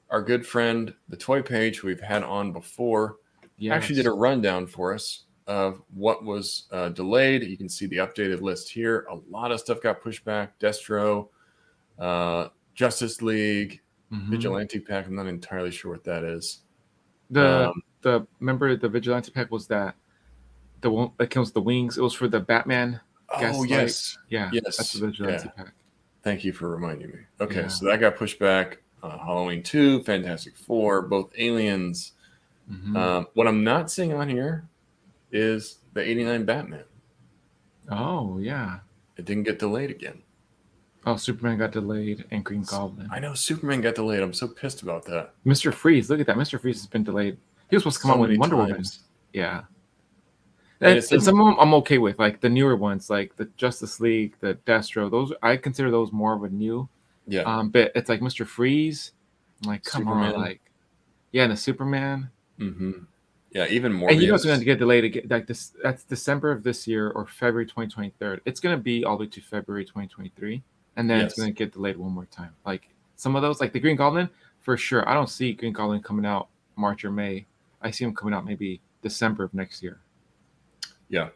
our good friend the Toy Page, who we've had on before, Yeah, actually did a rundown for us of what was uh, delayed. You can see the updated list here. A lot of stuff got pushed back. Destro, uh, Justice League, Mhm. Vigilante Pack. I'm not entirely sure what that is. The Um, the remember the vigilante pack was that the one that comes the wings. It was for the Batman. oh yes, Yeah, Yes, that's the vigilante yeah. pack. thank you for reminding me. Okay, Yeah. so that got pushed back. Uh, Halloween two, Fantastic Four, both Aliens. Mhm. Um, what I'm not seeing on here is the 89 Batman. oh yeah. It didn't get delayed again. Oh, Superman got delayed and Green Goblin. I know Superman got delayed. I'm so pissed about that. Mr. Freeze, look at that. Mr. Freeze has been delayed. He was supposed to come So out with Wonder Woman. Yeah. And And, and some of them I'm okay with, like the newer ones, like the Justice League, the Destro. Those I consider those more of a new Yeah. Um, but it's like Mr. Freeze. I'm like, come Superman. on, like, yeah, and the Superman. hmm Yeah. Even more. And you know it's going to get delayed again. Like this, that's December of this year or February 2023. It's going to be all the way to February 2023, and then it's going to get delayed one more time. Like some of those, like the Green Goblin, for sure. I don't see Green Goblin coming out March or May. I see him coming out maybe December of next year. Yeah.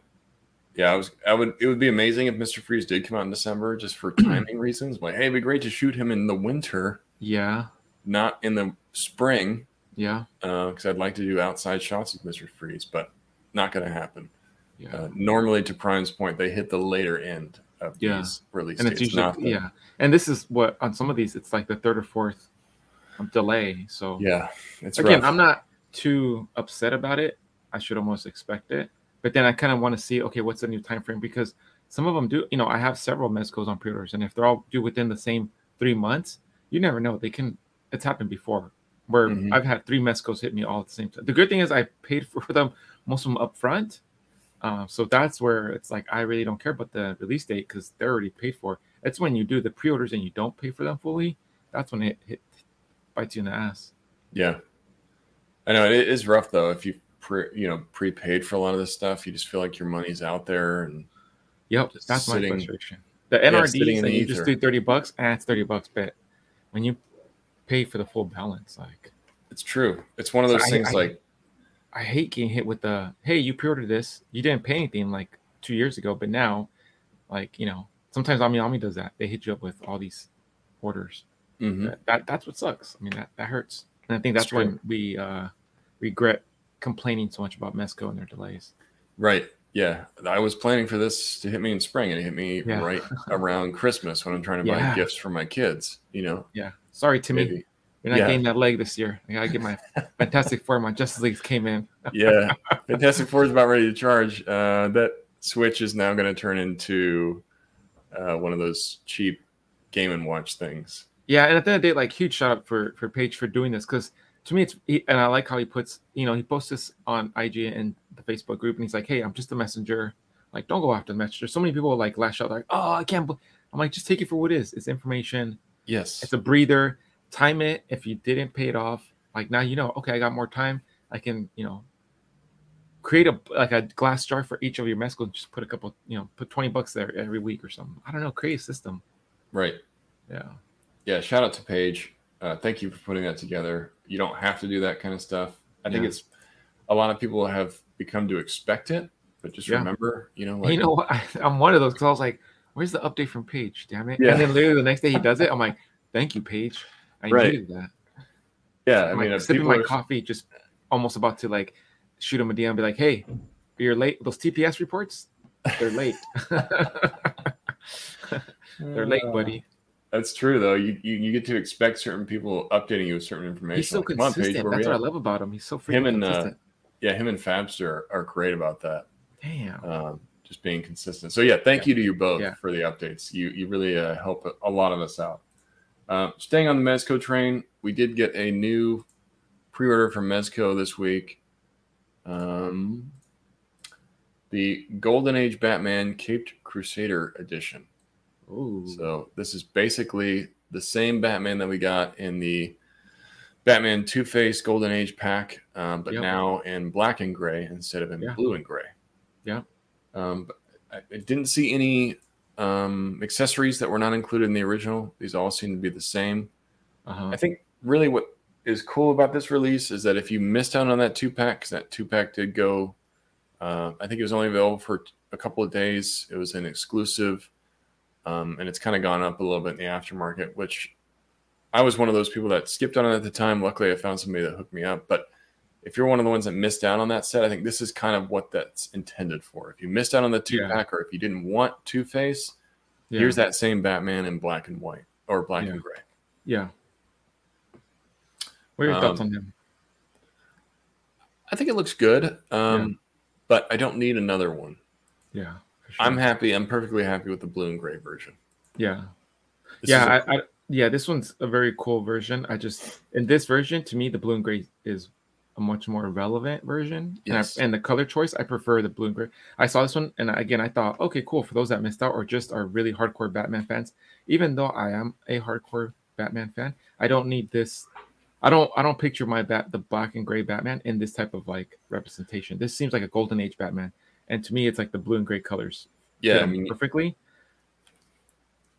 Yeah, I was. I would. It would be amazing if Mister Freeze did come out in December, just for *clears throat* timing reasons. Like, hey, it'd be great to shoot him in the winter, Yeah, not in the spring, yeah, because I'd like to do outside shots with Mister Freeze, but not going to happen. yeah. Uh, normally, to Prime's point, they hit the later end of Yeah. these release and dates. it's usually yeah. And this is what on some of these it's like the third or fourth um, delay. So yeah. It's again, rough. I'm not too upset about it. I should almost expect it, but then I kind of want to see okay, what's the new time frame because some of them do. You know, I have several Mezcos on pre-orders, and if they're all due within the same three months, you never know. They can. It's happened before where Mhm. I've had three Mezcos hit me all at the same time. The good thing is I paid for them most of them up front. Uh, so that's where it's like I really don't care about the release date because they're already paid for. It's when you do the pre-orders and you don't pay for them fully. That's when it, hit bites you in the ass. Yeah, I know it is rough though. If you pre, you know prepaid for a lot of this stuff, you just feel like your money's out there, and Yep, that's my sitting- frustration. The Yeah, NRDs in that you just do thirty bucks, and it's thirty bucks. But when you pay for the full balance, like it's true. It's one of those I- things I- like I hate getting hit with the hey, you pre-ordered this, you didn't pay anything like two years ago, but now, like you know, sometimes Ami Ami does that. They hit you up with all these orders. mhm. That, that that's what sucks. I mean, that that hurts, and I think that's true. when we uh regret complaining so much about Mezco and their delays. right. Yeah, I was planning for this to hit me in spring, and it hit me Yeah. right *laughs* around Christmas when I'm trying to buy Yeah. gifts for my kids. You know, Yeah, sorry, Timmy. maybe. You're not Yeah. getting that leg this year. I gotta get my *laughs* Fantastic Four. My Justice Leagues came in. *laughs* Yeah, *laughs* Fantastic Four is about ready to charge. Uh, that Switch is now going to turn into uh, one of those cheap Game and Watch things. Yeah, and at the end of the day, like huge shout out for for Paige for doing this because to me it's he, and I like how he puts you know he posts this on IG and the Facebook group and he's like, hey, I'm just a messenger. Like, don't go after the messenger. So many people like lash out like, oh, I can't. bel-" I'm like, just take it for what it is. It's information. Yes. It's a breather. Time it. If you didn't pay it off, like now you know. Okay, I got more time. I can you know create a like a glass jar for each of your Mezcos. Just put a couple, you know, put twenty bucks there every week or something. I don't know. Create a system. right. Yeah. Yeah. Shout out to Paige. Uh, thank you for putting that together. You don't have to do that kind of stuff. I think Yeah. it's a lot of people have become to expect it, but just Yeah. remember, you know, like you know what? I, *laughs* I'm one of those because I was like, "Where's the update from Page? Damn it!" Yeah. And then literally the next day he does it. I'm like, "Thank you, Page. I Right. needed that." yeah, I I'm mean, like sipping my are- coffee, just almost about to like shoot him a DM and be like, "Hey, you're late. Those TPS reports, they're late. *laughs* they're late, buddy." That's true though. You, you you get to expect certain people updating you with certain information. He's so Like, "Come on, Paige, consistent. where That's what I love about him. He's so freaking Him and, uh, consistent. Yeah, him and Fabster are great about that. Damn. Um, just being consistent. So yeah, thank you to you both Yeah. for the updates. You you really uh, help a lot of us out. Uh, staying on the Mezco train, we did get a new pre-order from Mezco this week. Um, the Golden Age Batman Caped Crusader edition. Ooh. So this is basically the same Batman that we got in the Batman Two Face Golden Age pack, um, but Yep. now in black and gray instead of in Yeah. blue and gray. Yeah. Um, but I, I didn't see any um, accessories that were not included in the original. These all seem to be the same. Uh-huh. I think really what is cool about this release is that if you missed out on that two pack, because that two pack did go, uh, I think it was only available for a couple of days. It was an exclusive, um, and it's kind of gone up a little bit in the aftermarket. Which I was one of those people that skipped on it at the time. Luckily, I found somebody that hooked me up. But if you're one of the ones that missed out on that set, I think this is kind of what that's intended for. If you missed out on the two Yeah. pack, or if you didn't want Two Face, yeah. here's that same Batman in black and white or black Yeah. and gray. Yeah. What are your Um, thoughts on him? I think it looks good, um, but I don't need another one. Yeah. sure. I'm happy. I'm perfectly happy with the blue and gray version. Yeah. This yeah, a- I, I, yeah, this one's a very cool version. I just in this version, to me, the blue and gray is a much more relevant version. Yes. And, I, and the color choice, I prefer the blue and gray. I saw this one, and again, I thought, okay, cool. For those that missed out or just are really hardcore Batman fans, even though I am a hardcore Batman fan, I don't need this. I don't. I don't picture my bat, the black and gray Batman, in this type of like representation. This seems like a golden age Batman, and to me, it's like the blue and gray colors. Yeah, I mean, perfectly.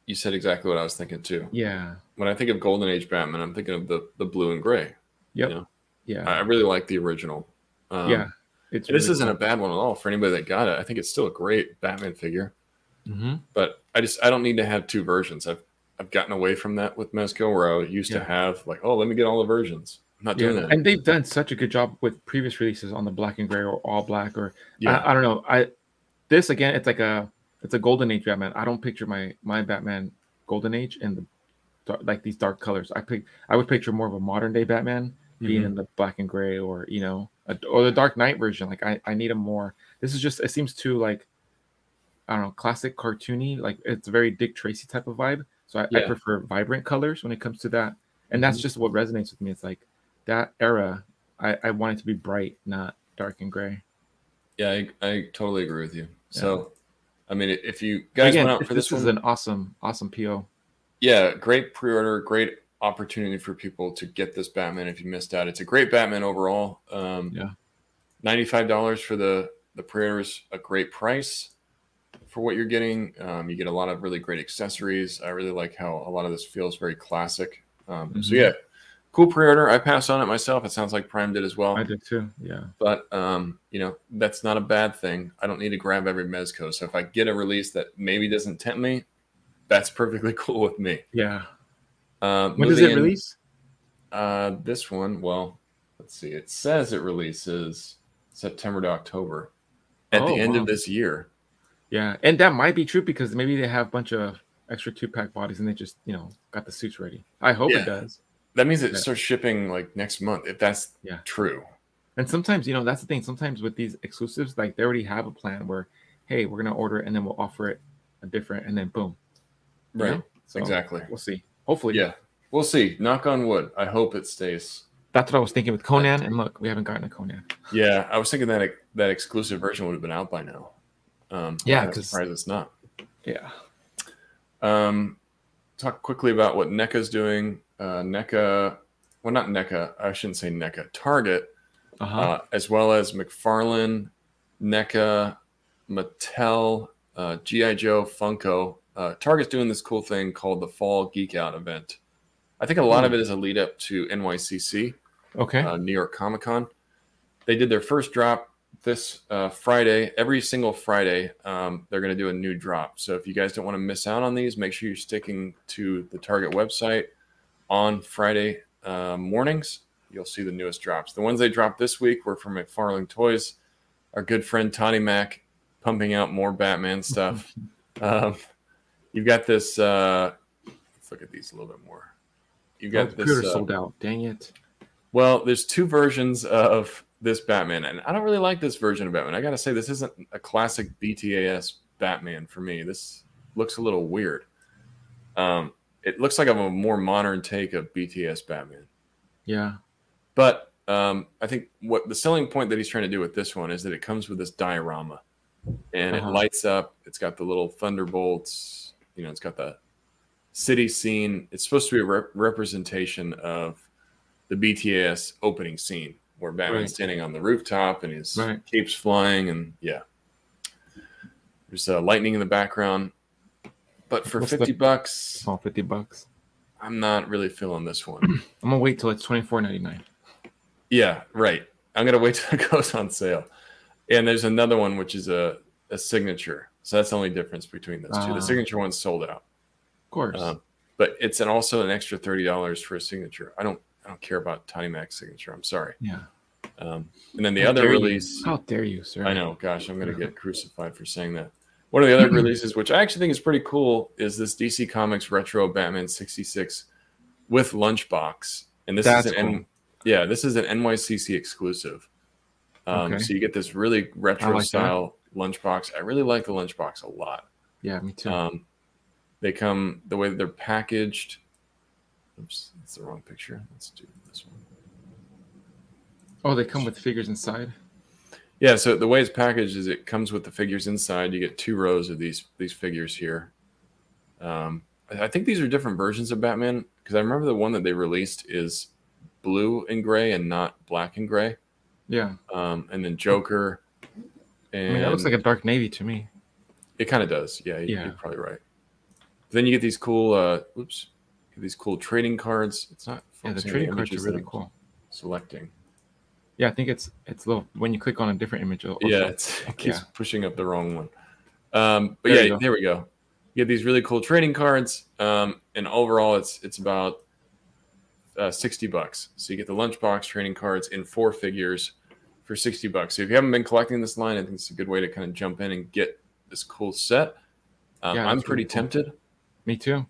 you said exactly what I was thinking too. Yeah. When I think of Golden Age Batman, I'm thinking of the the blue and gray. Yep. Yeah. Yeah. I really like the original. Um, yeah. It's this really isn't a bad one at all for anybody that got it. I think it's still a great Batman figure. Mhm. but I just I don't need to have two versions. I've I've gotten away from that with Mezco where I used Yeah. to have like, oh, let me get all the versions. I'm not Yeah, doing that. and they've done such a good job with previous releases on the black and gray or all black or yeah, I, I don't know. I this again, it's like a it's a golden age Batman. I don't picture my my Batman golden age in the like these dark colors. I pick I would picture more of a modern day Batman being Mhm. in the black and gray or you know a, or the Dark Knight version. Like I I need a more. This is just it seems too like I don't know classic cartoony. Like it's a very Dick Tracy type of vibe. So I, I prefer vibrant colors when it comes to that, and that's Mhm. just what resonates with me. It's like that era. I I want it to be bright, not dark and gray. yeah, I, I totally agree with you. So, I mean, if you guys Again, went out for this this is an awesome awesome PO. yeah, great pre-order, great opportunity for people to get this Batman if you missed out. It's a great Batman overall. Um, Yeah. ninety-five dollars for the the pre-order is a great price for what you're getting. Um, you get a lot of really great accessories. I really like how a lot of this feels very classic. Um, So Mhm. yeah, cool pre-order. I passed on it myself. It sounds like Prime did as well. I did too. Yeah. But um, you know, that's not a bad thing. I don't need to grab every Mezco. So if I get a release that maybe doesn't tempt me, that's perfectly *laughs* cool with me. Yeah. Uh, When does it in- release? Uh, this one, well, let's see. It says it releases September to October at Oh, the end wow. of this year. Yeah, and that might be true because maybe they have a bunch of extra two pack bodies and they just you know got the suits ready. I hope Yeah. it does. That means it Yeah. starts shipping like next month, if that's Yeah. true. And sometimes you know that's the thing. Sometimes with these exclusives, like they already have a plan where, hey, we're gonna order it and then we'll offer it a different, and then boom. you Right. know? So exactly. We'll see. Hopefully, Yeah. We'll see. Knock on wood. I hope it stays. That's what I was thinking with Conan. And look, we haven't gotten a Conan. Yeah, I was thinking that that exclusive version would have been out by now. Um, Yeah, I'm 'cause- surprised it's not. Yeah. Um, talk quickly about what NECA's doing. Uh, NECA, well, not NECA. I shouldn't say NECA. Target, Uh-huh. uh, as well as McFarlane, NECA, Mattel, uh, GI Joe, Funko. Uh, Target's doing this cool thing called the Fall Geek Out event. I think a lot of it is a lead up to NYCC okay. uh, New York Comic Con. They did their first drop this uh, Friday. Every single Friday, um, they're going to do a new drop. So if you guys don't want to miss out on these, make sure you're sticking to the Target website on Friday uh, mornings. You'll see the newest drops. The ones they dropped this week were from McFarlane Toys. Our good friend Tony Mac pumping out more Batman stuff. *laughs* um, you've got this. Uh, let's look at these a little bit more. You've Oh, got the this. uh, sold out. Dang it. well, there's two versions of this Batman, and I don't really like this version of Batman. I gotta say, this isn't a classic BTAS Batman for me. This looks a little weird. Um, it looks like I'm a more modern take of BTAS Batman. Yeah. But um, I think what the selling point that he's trying to do with this one is that it comes with this diorama, and Uh-huh. it lights up. It's got the little thunderbolts. You know, it's got the city scene. It's supposed to be a rep- representation of the BTAS opening scene, where Batman's Right. standing on the rooftop and his Right. cape's flying, and yeah, there's uh, lightning in the background. But for What's the- fifty bucks, Small 50 bucks. I'm not really feeling this one. *clears throat* I'm gonna wait till it's 24.99. Yeah, right. I'm gonna wait till it *laughs* goes on sale. And there's another one which is a, a signature. So that's the only difference between those two. Ah. The signature one's sold out. Of course. Um, but it's an also an extra thirty dollars for a signature. I don't I don't care about Tony Mac's signature. I'm sorry. yeah. Um, and then the How other dare you. release, How dare you, sir? I know, gosh, I'm gonna get crucified for saying that. One of the other releases, which I actually think is pretty cool, is this DC Comics retro Batman 66 with Lunchbox. And this That's is an N- yeah, this is an NYCC exclusive. Um, Okay. So you get this really retro like style lunchbox. I really like the lunchbox a lot. Yeah, me too. Um, they come the way that they're packaged. Oops, that's the wrong picture. Let's do this one. Oh, they come with figures inside. Yeah, so the way it's packaged is it comes with the figures inside. You get two rows of these these figures here. Um, I I think these are different versions of Batman because I remember the one that they released is blue and gray and not black and gray. Yeah, Um, and then Joker, I mean that looks like a dark navy to me. it kind of does. Yeah, you- Yeah. you're probably right. Then you get these cool, uh, oops, these cool trading cards. It's not Yeah, the trading cards are really cool. Selecting. Yeah, I think it's it's little when you click on a different image. it'll- yeah, it's, *laughs* it keeps Yeah. pushing up the wrong one. Um, but There yeah, there we go. You get these really cool trading cards, um, and overall, it's it's about uh, sixty bucks. So you get the lunchbox trading cards in four figures for sixty bucks. So if you haven't been collecting this line, I think it's a good way to kind of jump in and get this cool set. Um, Yeah, I'm pretty cool. tempted. me too.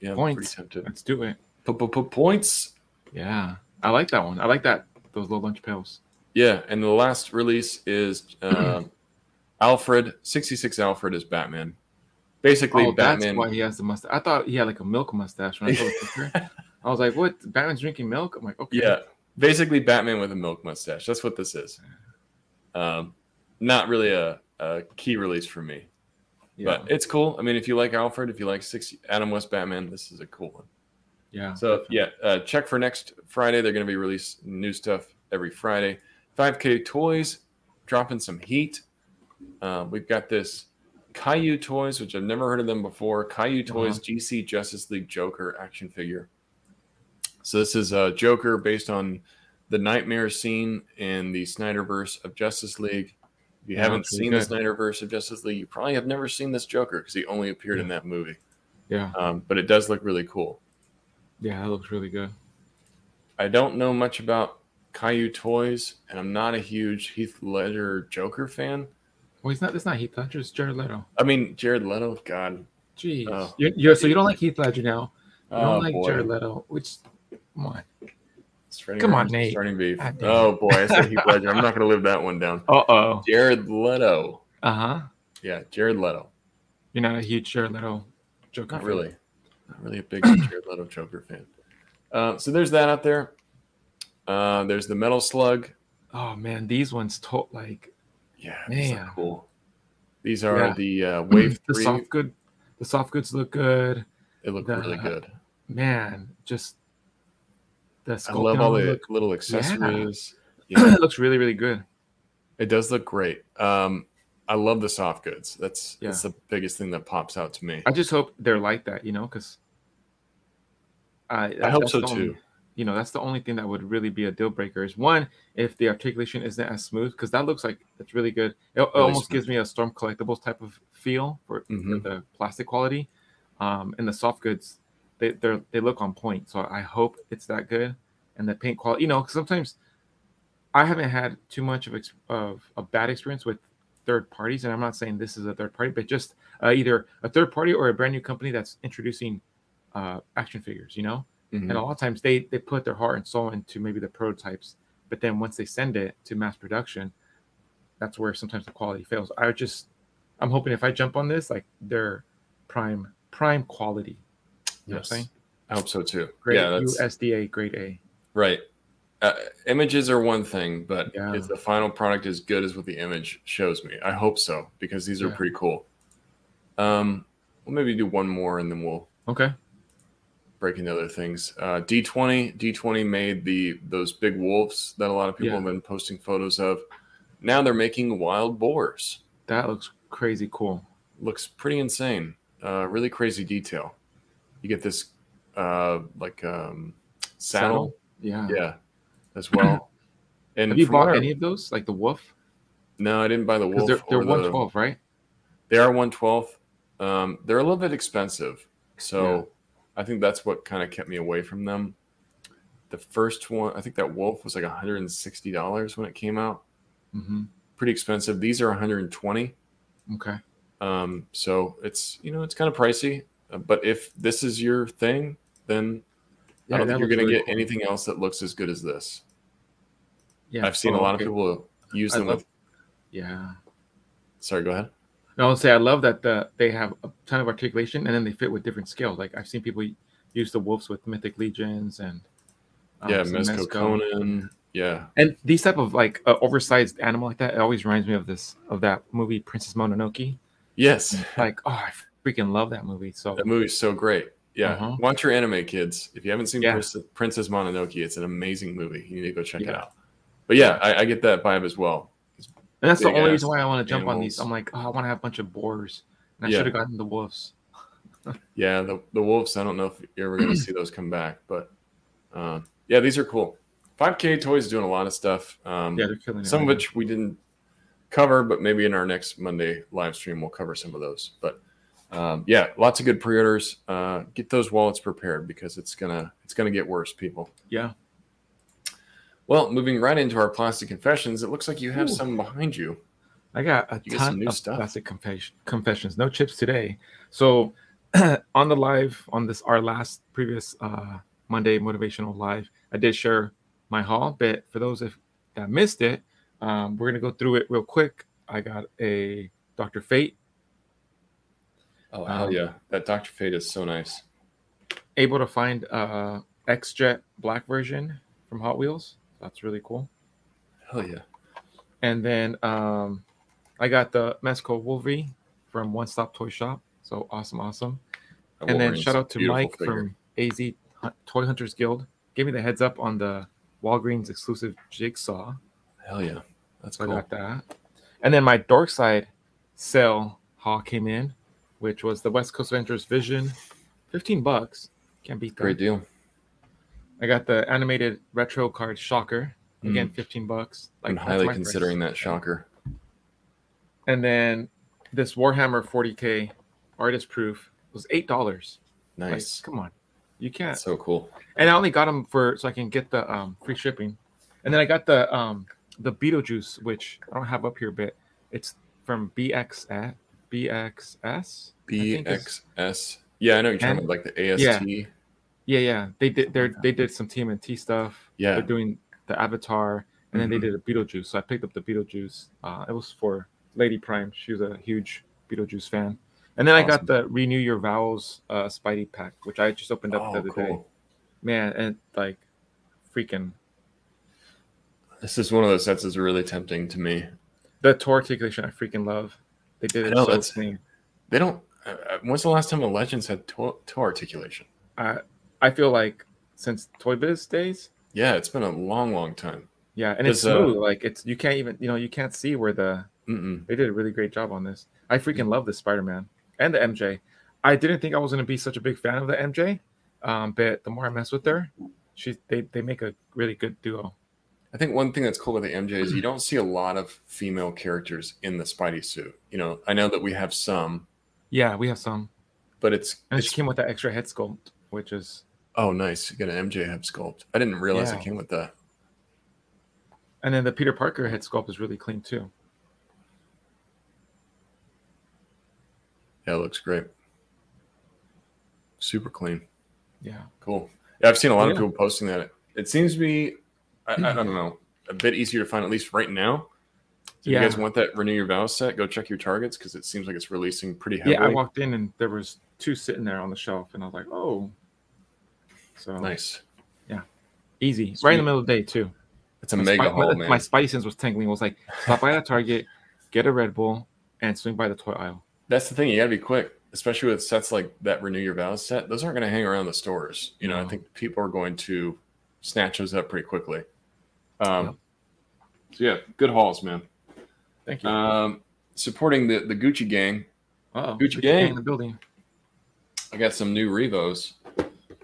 Yeah, Points. pretty tempted. Let's do it. Points. Yeah, I like that one. I like that those little lunch pails. Yeah, and the last release is uh, *clears throat* Alfred. Sixty six Alfred is Batman. Basically, Oh, that's Batman. why he has the mustache. I thought he had like a milk mustache when I saw the picture. *laughs* I was like, "What? Batman's drinking milk?" I'm like, "Okay." Yeah, basically Batman with a milk mustache. That's what this is. Um, not really a, a key release for me, yeah, but it's cool. I mean, if you like Alfred, if you like six Adam West Batman, this is a cool one. yeah. So yeah, uh, check for next Friday. They're going to be releasing new stuff every Friday. 5K Toys dropping some heat. Uh, we've got this Caillou Toys, which I've never heard of them before. Caillou Toys GC Justice League Joker action figure. So this is a Joker based on the nightmare scene in the Snyderverse of Justice League. If you Yeah, haven't seen the. Snyderverse of Justice League, you probably have never seen this Joker because he only appeared in that movie. yeah, Um, but it does look really cool. yeah. That looks really good. I don't know much about Caillou toys, and I'm not a huge Heath Ledger Joker fan. Well, he's not. It's not Heath Ledger. It's Jared Leto. I mean, Jared Leto, God, Jeez. Oh. You're, you're, so you don't like Heath Ledger now. You don't oh like boy, Jared Leto. Which, come on. Come on, Nate. starting beef. God Oh boy, I said Heath *laughs* Ledger. I'm not going to live that one down. Uh oh. Jared Leto, Uh huh. yeah, Jared Leto. You're not a huge Jared Leto Joker. Not fan. really, not really a big *clears throat* Jared Leto Joker fan. Uh, so there's that out there. Uh, there's the Metal Slug. Oh man, these ones told like Yeah, these Man. are cool. These are Yeah. the uh, *clears throat* Wave the Three. soft good. The soft goods look good. They look the- really good. Man, just the I love all the look, little accessories. Yeah. *laughs* it looks really really good. It does look great. Um, I love the soft goods. That's Yeah. that's the biggest thing that pops out to me. I just hope they're like that, you know, because I I hope so only- too. you know, that's the only thing that would really be a deal breaker is one, if the articulation isn't as smooth, because that looks like it's really good. It, Really almost smooth. gives me a Storm Collectibles type of feel for, for Mhm. the plastic quality. Um, and the soft goods, they they they look on point. So I hope it's that good. And the paint quality, you know, sometimes I haven't had too much of of a bad experience with third parties, and I'm not saying this is a third party, but just uh, either a third party or a brand new company that's introducing uh, action figures. You know, Mhm. and a lot of times they they put their heart and soul into maybe the prototypes, but then once they send it to mass production, that's where sometimes the quality fails. I just I'm hoping if I jump on this, like they're prime prime quality. You know I'm saying? I hope so too. Grade yeah, that's USDA grade A. right. Uh, images are one thing, but Yeah. is the final product as good as what the image shows me? I hope so because these are Yeah. pretty cool. Um, we'll maybe do one more and then we'll Okay. break into other things. Uh, D20, D20 made the those big wolves that a lot of people Yeah. have been posting photos of. Now they're making wild boars. That looks crazy cool. Looks pretty insane. Uh, really crazy detail. You get this uh, like um, saddle, Yeah. yeah, as well. *clears throat* And Have you bought any of those, like the wolf? No, I didn't buy the wolf. they're they're or the- right? They are one twelfth. Um, they're a little bit expensive, so Yeah. I think that's what kind of kept me away from them. The first one, I think that wolf was like one hundred and sixty dollars when it came out. Mm-hmm. Pretty expensive. These are one hundred and twenty. Okay. Um, so it's you know it's kind of pricey. But if this is your thing, then Yeah, I don't think you're going to really get cool. anything else that looks as good as this. Yeah. I've seen Oh, a lot okay. of people use I them love- with. Yeah. Sorry, go ahead. No, I would say I love that the they have a ton of articulation and then they fit with different scales. Like I've seen people use the wolves with Mythic Legions and um, yeah, Mezco. Conan. Yeah. And these type of like uh, oversized animal like that, it always reminds me of this of that movie Princess Mononoke. Yes. Like, oh, I freaking love that movie. So That movie's so great. Yeah. Uh-huh. Watch your anime, kids. If you haven't seen Yeah. Princess, Princess Mononoke, it's an amazing movie. You need to go check it out. But yeah, I, I get that vibe as well. and that's the only reason why I want to jump on these. I'm like, oh, I want to have a bunch of boars. And I Yeah. should have gotten the wolves. *laughs* Yeah, the, the wolves. I don't know if you're ever going to see those come back, but uh, yeah, these are cool. 5K Toys is doing a lot of stuff. Um, Yeah, they're killing some of which we didn't cover, but maybe in our next Monday live stream we'll cover some of those. But um, yeah, lots of good pre-orders. Uh, get those wallets prepared because it's gonna it's gonna get worse, people. Yeah. Well, moving right into our plastic confessions, it looks like you have Ooh. some behind you. I got a You got ton new of stuff. classic confession, confessions. No chips today. So *clears throat* on the live on this our last previous uh, Monday motivational live, I did share my haul. But for those if that missed it, um, we're gonna go through it real quick. I got a Dr. Fate, Oh hell hell yeah, that Doctor Fate is so nice. able to find uh X Jet black version from Hot Wheels. That's really cool. Hell yeah. And then um, I got the Mezco Wolverine from One Stop Toy Shop. So awesome, awesome. That and then shout out to Mike figure. from AZ Toy Hunters Guild. Gave me the heads up on the Walgreens exclusive jigsaw. Hell yeah, that's So cool. I got that. And then my Dark Side sale haul came in, which was the West Coast Avengers Vision. 15 bucks. Can't beat that. Great deal. I got the animated retro card Shocker. Again, 15 bucks. I'm highly price. considering that shocker. And then this Warhammer 40k artist proof was eight dollars. Nice. Like, come on, you can't. That's so cool. And I only got them for so I can get the um, free shipping. And then I got the um, the Beetlejuice, which I don't have up here, but it's from BX at BXS. I think it's- BXS. Yeah, I know you're talking And- about like the AST. Yeah. Yeah, yeah. They did. They they did some TMNT stuff. Yeah. They're doing the Avatar, and then Mhm. they did a Beetlejuice. So I picked up the Beetlejuice. Uh, it was for Lady Prime. She was a huge Beetlejuice fan. And then I got the Renew Your Vows uh, Spidey pack, which I just opened up the Oh, other day. Man, and like, freaking This is one of those sets that's really tempting to me. the tour articulation. I freaking love. They did it know, so that's- clean. They don't. Uh, uh, when's the last time the Legends had toe, toe articulation? I I feel like since Toy Biz days. Yeah, it's been a long, long time. Yeah, and it's uh, smooth. like it's you can't even you know you can't see where the Mm-mm. They did a really great job on this. I freaking love the Spider Man and the MJ. I didn't think I was going to be such a big fan of the MJ, um, but the more I mess with her, she they, they make a really good duo. I think one thing that's cool with the MJ is you *clears throat* don't see a lot of female characters in the Spidey suit. You know, I know that we have some, Yeah, we have some, but it's, and it's she came with that extra head sculpt, which is oh nice. You got an MJ head sculpt. I didn't realize Yeah. it came with that. and then the Peter Parker head sculpt is really clean too. Yeah, it looks great. Super clean. Yeah, Cool. Yeah, I've seen a lot of people posting that. It seems to be, I, I don't know, a bit easier to find at least right now. So if Yeah. you guys want that Renew Your Vows set, go check your targets because it seems like it's releasing pretty heavily. yeah. I walked in and there was two sitting there on the shelf, and I was like, oh, so Nice. Yeah, easy, Sweet. right in the middle of the day too. It's a My mega spi- haul, my, man. my spidey sense was tingling. It was like stop by the Target, get a Red Bull, and swing by the toy aisle. That's the thing. You got to be quick, especially with sets like that Renew Your Vows set. Those aren't going to hang around the stores. You know, I think people are going to snatch those up pretty quickly. Um. So yeah, good hauls, man. Thank you. Um, supporting the the Gucci gang, Uh-oh, Gucci Gucci gang. in the building. I got some new Revos.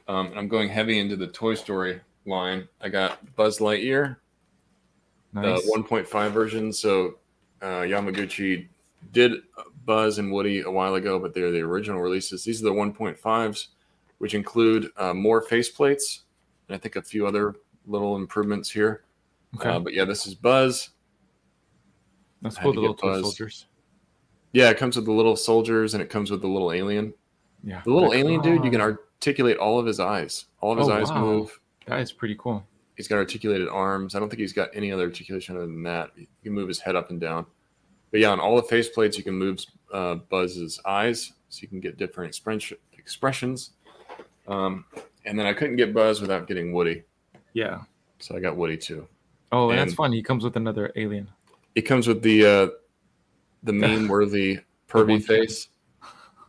Um, and I'm going heavy into the Toy Story line. I got Buzz Lightyear, Nice. the 1.5 version. So uh, Yamaguchi did Buzz and Woody a while ago, but they're the original releases. These are the 1.5s, which include uh, more faceplates and I think a few other little improvements here. Okay. Uh, but yeah, this is Buzz. Pull had the little toy soldiers. Yeah, it comes with the little soldiers and it comes with the little alien. Yeah. The little alien dude, you can articulate all of his eyes. All of his Oh, eyes wow. move. That is pretty cool. He's got articulated arms. I don't think he's got any other articulation other than that. You can move his head up and down. But yeah, on all the faceplates, you can move uh, Buzz's eyes, so you can get different expression, expressions. Um, and then I couldn't get Buzz without getting Woody, Yeah. so I got Woody too. Oh, and that's fun. He comes with another alien. It comes with the uh, the *laughs* meme worthy pervy face.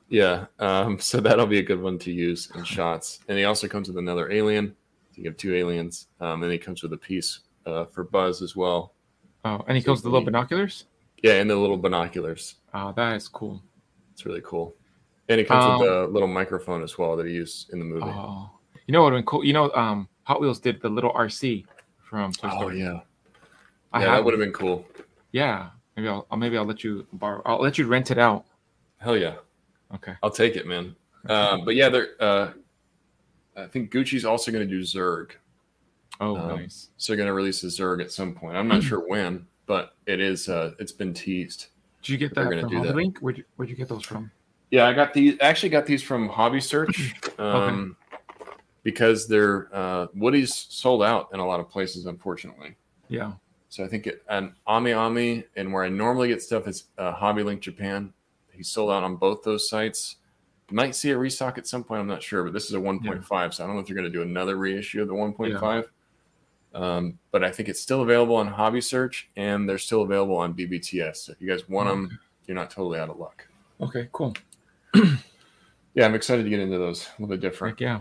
Yeah, um, *laughs* so that'll be a good one to use in shots. And he also comes with another alien. You have two aliens, um, and he comes with a piece uh, for Buzz as well. Oh, and he So comes with the little binoculars. Yeah, and the little binoculars. Oh, that is cool. It's really cool. And it comes with Um, a little microphone as well that he used in the movie. Oh, you know what cool? You know, um, Hot Wheels did the little RC from Toy Oh, yeah, I yeah, have that would have been cool. Yeah, maybe I'll I'll- maybe I'll let you borrow. I'll let you rent it out. Hell yeah, Okay. I'll take it, man. Um, but yeah, they're. Uh, I think Gucci's also going to do Zurg. Oh, Um, nice. So they're going to release a Zurg at some point. I'm not sure when, but it is. Uh, it's been teased. Did you get that from do Hobby. Link? Where'd you, where'd you get those from? Yeah, I got these. Actually got these from Hobby Search um, because they're uh, Woody's sold out in a lot of places, unfortunately. Yeah. So I think it, and Ami Ami and where I normally get stuff is uh, Hobby Link Japan. He's sold out on both those sites. You might see a restock at some point. I'm not sure, but this is a 1.5, so I don't know if they're going to do another reissue of the 1.5. Um, but I think it's still available on Hobby Search and they're still available on BBTS. So if you guys want them, you're not totally out of luck. Okay. Cool. *clears throat* Yeah, I'm excited to get into those. A little bit different. Heck yeah.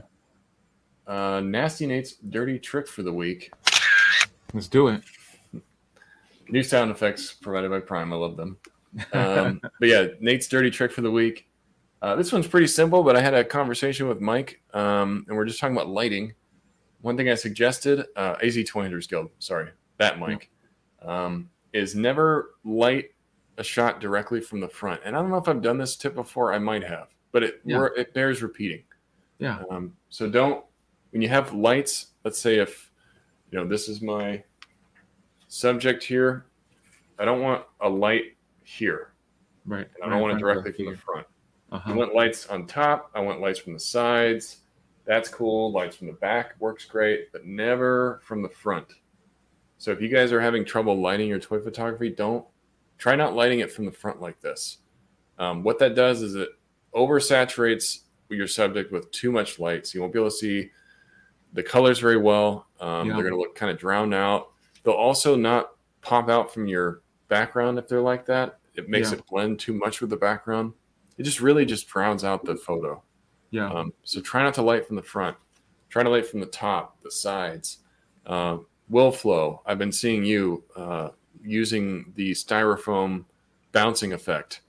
Uh, Nasty Nate's dirty trick for the week. Let's do it. New sound effects provided by Prime. I love them. Um, *laughs* but yeah, Nate's dirty trick for the week. Uh, this one's pretty simple, but I had a conversation with Mike, um, and we're just talking about lighting. One thing I suggested, uh, AZ Toy Hunters Guild, sorry, that Mike, um, is never light a shot directly from the front. And I don't know if I've done this tip before. I might have, but it Yeah. it bears repeating. Yeah. Um, so don't when you have lights. Let's say if you know this is my subject here. I don't want a light here. Right. And I don't want it directly from the front. I Uh-huh. want lights on top. I want lights from the sides. That's cool. Lights from the back works great, but never from the front. So if you guys are having trouble lighting your toy photography, don't try not lighting it from the front like this. Um, what that does is it oversaturates your subject with too much light, so you won't be able to see the colors very well. Um, Yeah. They're going to look kind of drowned out. They'll also not pop out from your background if they're like that. It makes Yeah. it blend too much with the background. It just really just drowns out the photo. Yeah. Um, so try not to light from the front. Try to light from the top, the sides. Uh, will flow. I've been seeing you uh, using the styrofoam bouncing effect.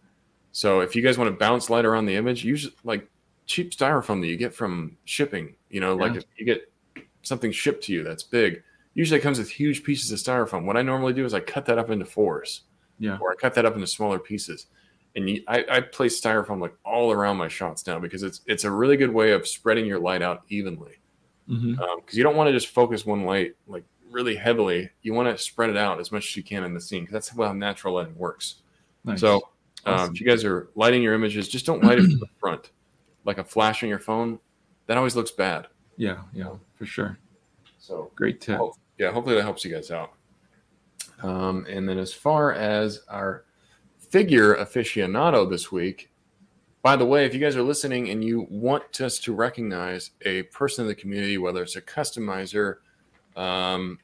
So if you guys want to bounce light around the image, use like cheap styrofoam that you get from shipping. You know, like if you get something shipped to you that's big, usually it comes with huge pieces of styrofoam. What I normally do is I cut that up into fours yeah. or I cut that up into smaller pieces. And you, I, I place styrofoam like all around my shots now because it's it's a really good way of spreading your light out evenly. Because you don't want to just focus one light like really heavily. You want to spread it out as much as you can in the scene because that's how natural lighting works. Nice. So um, Awesome. if you guys are lighting your images, just don't light it from the front, like a flash on your phone. That always looks bad. Yeah, yeah, for sure. So Great tip. Hope- yeah, hopefully that helps you guys out. Um, and then as far as our figure aficionado this week, by the way, if you guys are listening and you want us to recognize a person in the community, whether it's a customizer, um,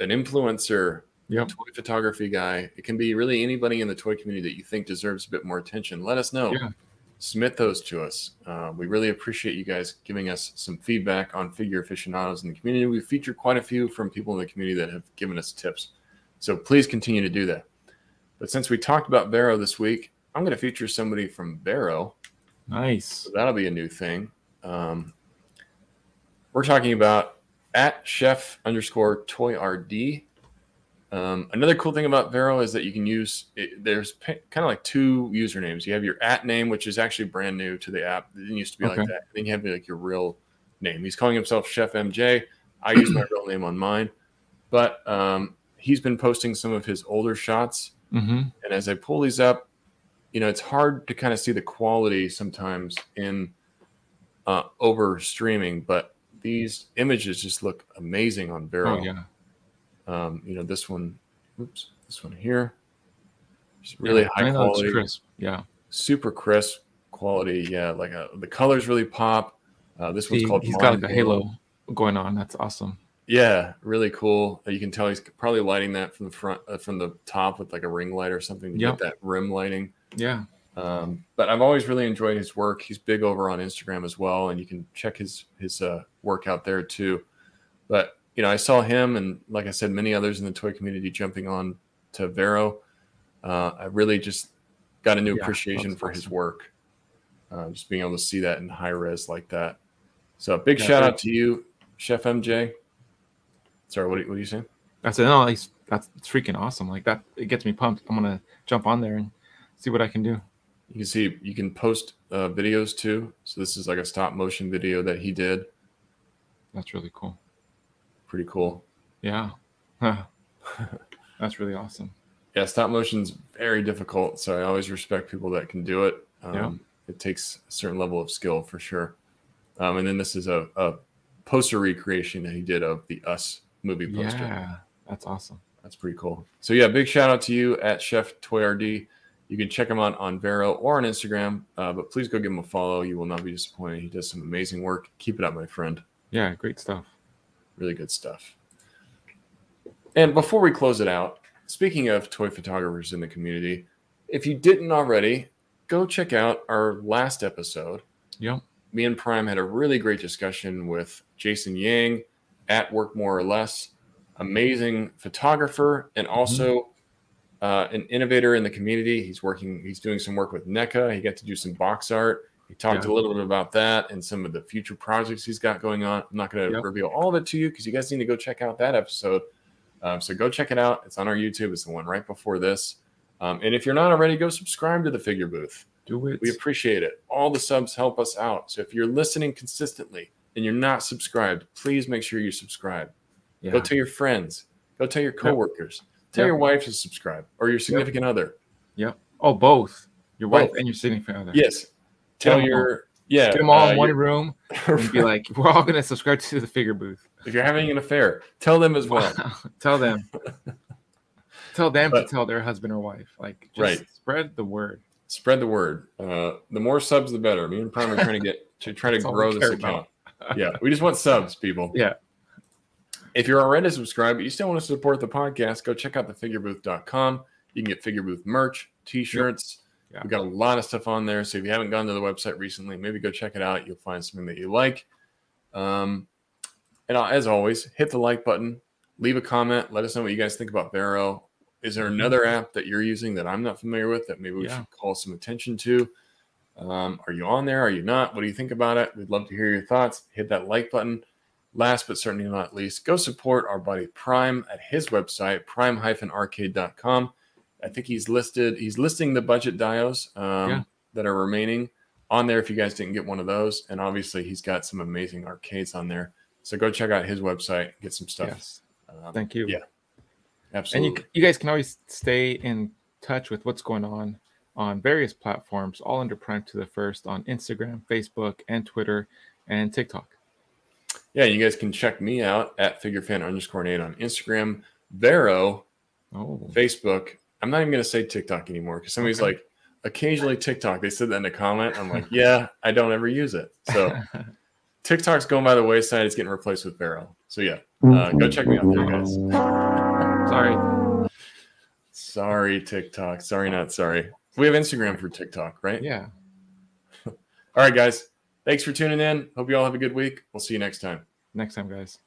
an influencer, Yep. toy photography guy, it can be really anybody in the toy community that you think deserves a bit more attention. Let us know. Yeah. Submit those to us. Uh, we really appreciate you guys giving us some feedback on figure aficionados in the community. We feature quite a few from people in the community that have given us tips. So please continue to do that. But since we talked about Vero this week, I'm going to feature somebody from Vero. Nice. So that'll be a new thing. Um, we're talking about at chef underscore toy RD. Um, another cool thing about Vero is that you can use it, there's kind of like two usernames. You have your at name, which is actually brand new to the app. It didn't used to be Okay. like that. Then you have like your real name. He's calling himself Chef MJ. I use my real name on mine, but um, he's been posting some of his older shots hmm and as I pull these up, you know, it's hard to kind of see the quality sometimes in uh, over streaming, but these images just look amazing on Vero. Oh yeah. Um, you know, this one, oops, this one here, just really Yeah, high it's quality, crisp. Yeah. super crisp quality. Yeah, like uh the colors really pop. Uh, this one's He, called he's got like a halo going on. That's awesome. Yeah, really cool. You can tell he's probably lighting that from the front, uh, from the top with like a ring light or something to Yep. get that rim lighting. Yeah. Um, but I've always really enjoyed his work. He's big over on Instagram as well, and you can check his his uh, work out there too. But you know, I saw him, and like I said, many others in the toy community jumping on to Vero. Uh, I really just got a new Yeah, appreciation for his work. Uh, just being able to see that in high res like that. So big Yeah, shout out to you, Chef MJ. Sorry, what are, what are you saying? That's it. No, he's, that's it's freaking awesome. Like that, it gets me pumped. I'm gonna jump on there and see what I can do. You can see you can post uh, videos too. So this is like a stop motion video that he did. That's really cool. Pretty cool. Yeah. *laughs* that's really awesome. Yeah, stop motion's very difficult. So I always respect people that can do it. Um, Yeah. It takes a certain level of skill for sure. Um, and then this is a, a poster recreation that he did of the Us movie poster. Yeah, that's awesome. That's pretty cool. So yeah, big shout out to you at Chef Toy RD. You can check him out on Vero or on Instagram, uh, but please go give him a follow. You will not be disappointed. He does some amazing work. Keep it up, my friend. Yeah, great stuff. Really good stuff. And before we close it out, speaking of toy photographers in the community, if you didn't already, go check out our last episode. Yep. Me and Prime had a really great discussion with Jason Yang at Work More or Less, amazing photographer and also uh, an innovator in the community. He's working, he's doing some work with NECA. He got to do some box art. Talked Yeah. a little bit about that and some of the future projects he's got going on. I'm not going to Yep. reveal all of it to you because you guys need to go check out that episode. Um, so go check it out. It's on our YouTube. It's the one right before this. Um, and if you're not already, go subscribe to the Figure Booth. Do it. We appreciate it. All the subs help us out. So if you're listening consistently and you're not subscribed, please make sure you subscribe. yeah. Go tell your friends. Go tell your coworkers. Tell Yep. your wife to subscribe or your significant other. Yeah. Oh, both. Your wife Both. and your significant other. Yes. Tell your yeah. Get them all uh, in one room *laughs* and be like, we're all gonna subscribe to the figure booth. if you're having an affair, tell them as well. *laughs* tell them. *laughs* tell them But- to tell their husband or wife. Like, just Right. spread the word. Spread the word. Uh, the more subs, the better. Me and Prime are trying to get to try to grow this account. yeah, we just want subs, people. Yeah. If you're already subscribed, but you still want to support the podcast, go check out thefigurebooth.com. You can get figure booth merch, t-shirts. Yeah. We've got a lot of stuff on there. So if you haven't gone to the website recently, maybe go check it out. You'll find something that you like. Um, and as always, hit the like button, leave a comment, let us know what you guys think about Vero. Is there another app that you're using that I'm not familiar with that maybe we Yeah. should call some attention to? Um, are you on there? Are you not? What do you think about it? We'd love to hear your thoughts. Hit that like button. Last but certainly not least, go support our buddy Prime at his website, prime-arcade.com. I think he's listed, he's listing the budget dios um, Yeah. that are remaining on there if you guys didn't get one of those. And obviously, he's got some amazing arcades on there. So go check out his website, get some stuff. Yes. Um, Thank you. yeah, And absolutely. you, you guys can always stay in touch with what's going on on various platforms, all under Prime to the First on Instagram, Facebook, and Twitter, and TikTok. yeah, you guys can check me out at figurefan underscore Nate on Instagram, Vero, Oh, Facebook. I'm not even going to say TikTok anymore because somebody's Okay. like, occasionally TikTok. They said that in a comment. I'm like, yeah, I don't ever use it. So *laughs* TikTok's going by the wayside. It's getting replaced with Vero. So yeah, uh, go check me out there, guys. sorry. Sorry, TikTok. Sorry, not sorry. We have Instagram for TikTok, right? Yeah. *laughs* All right, guys. Thanks for tuning in. Hope you all have a good week. We'll see you next time. Next time, guys.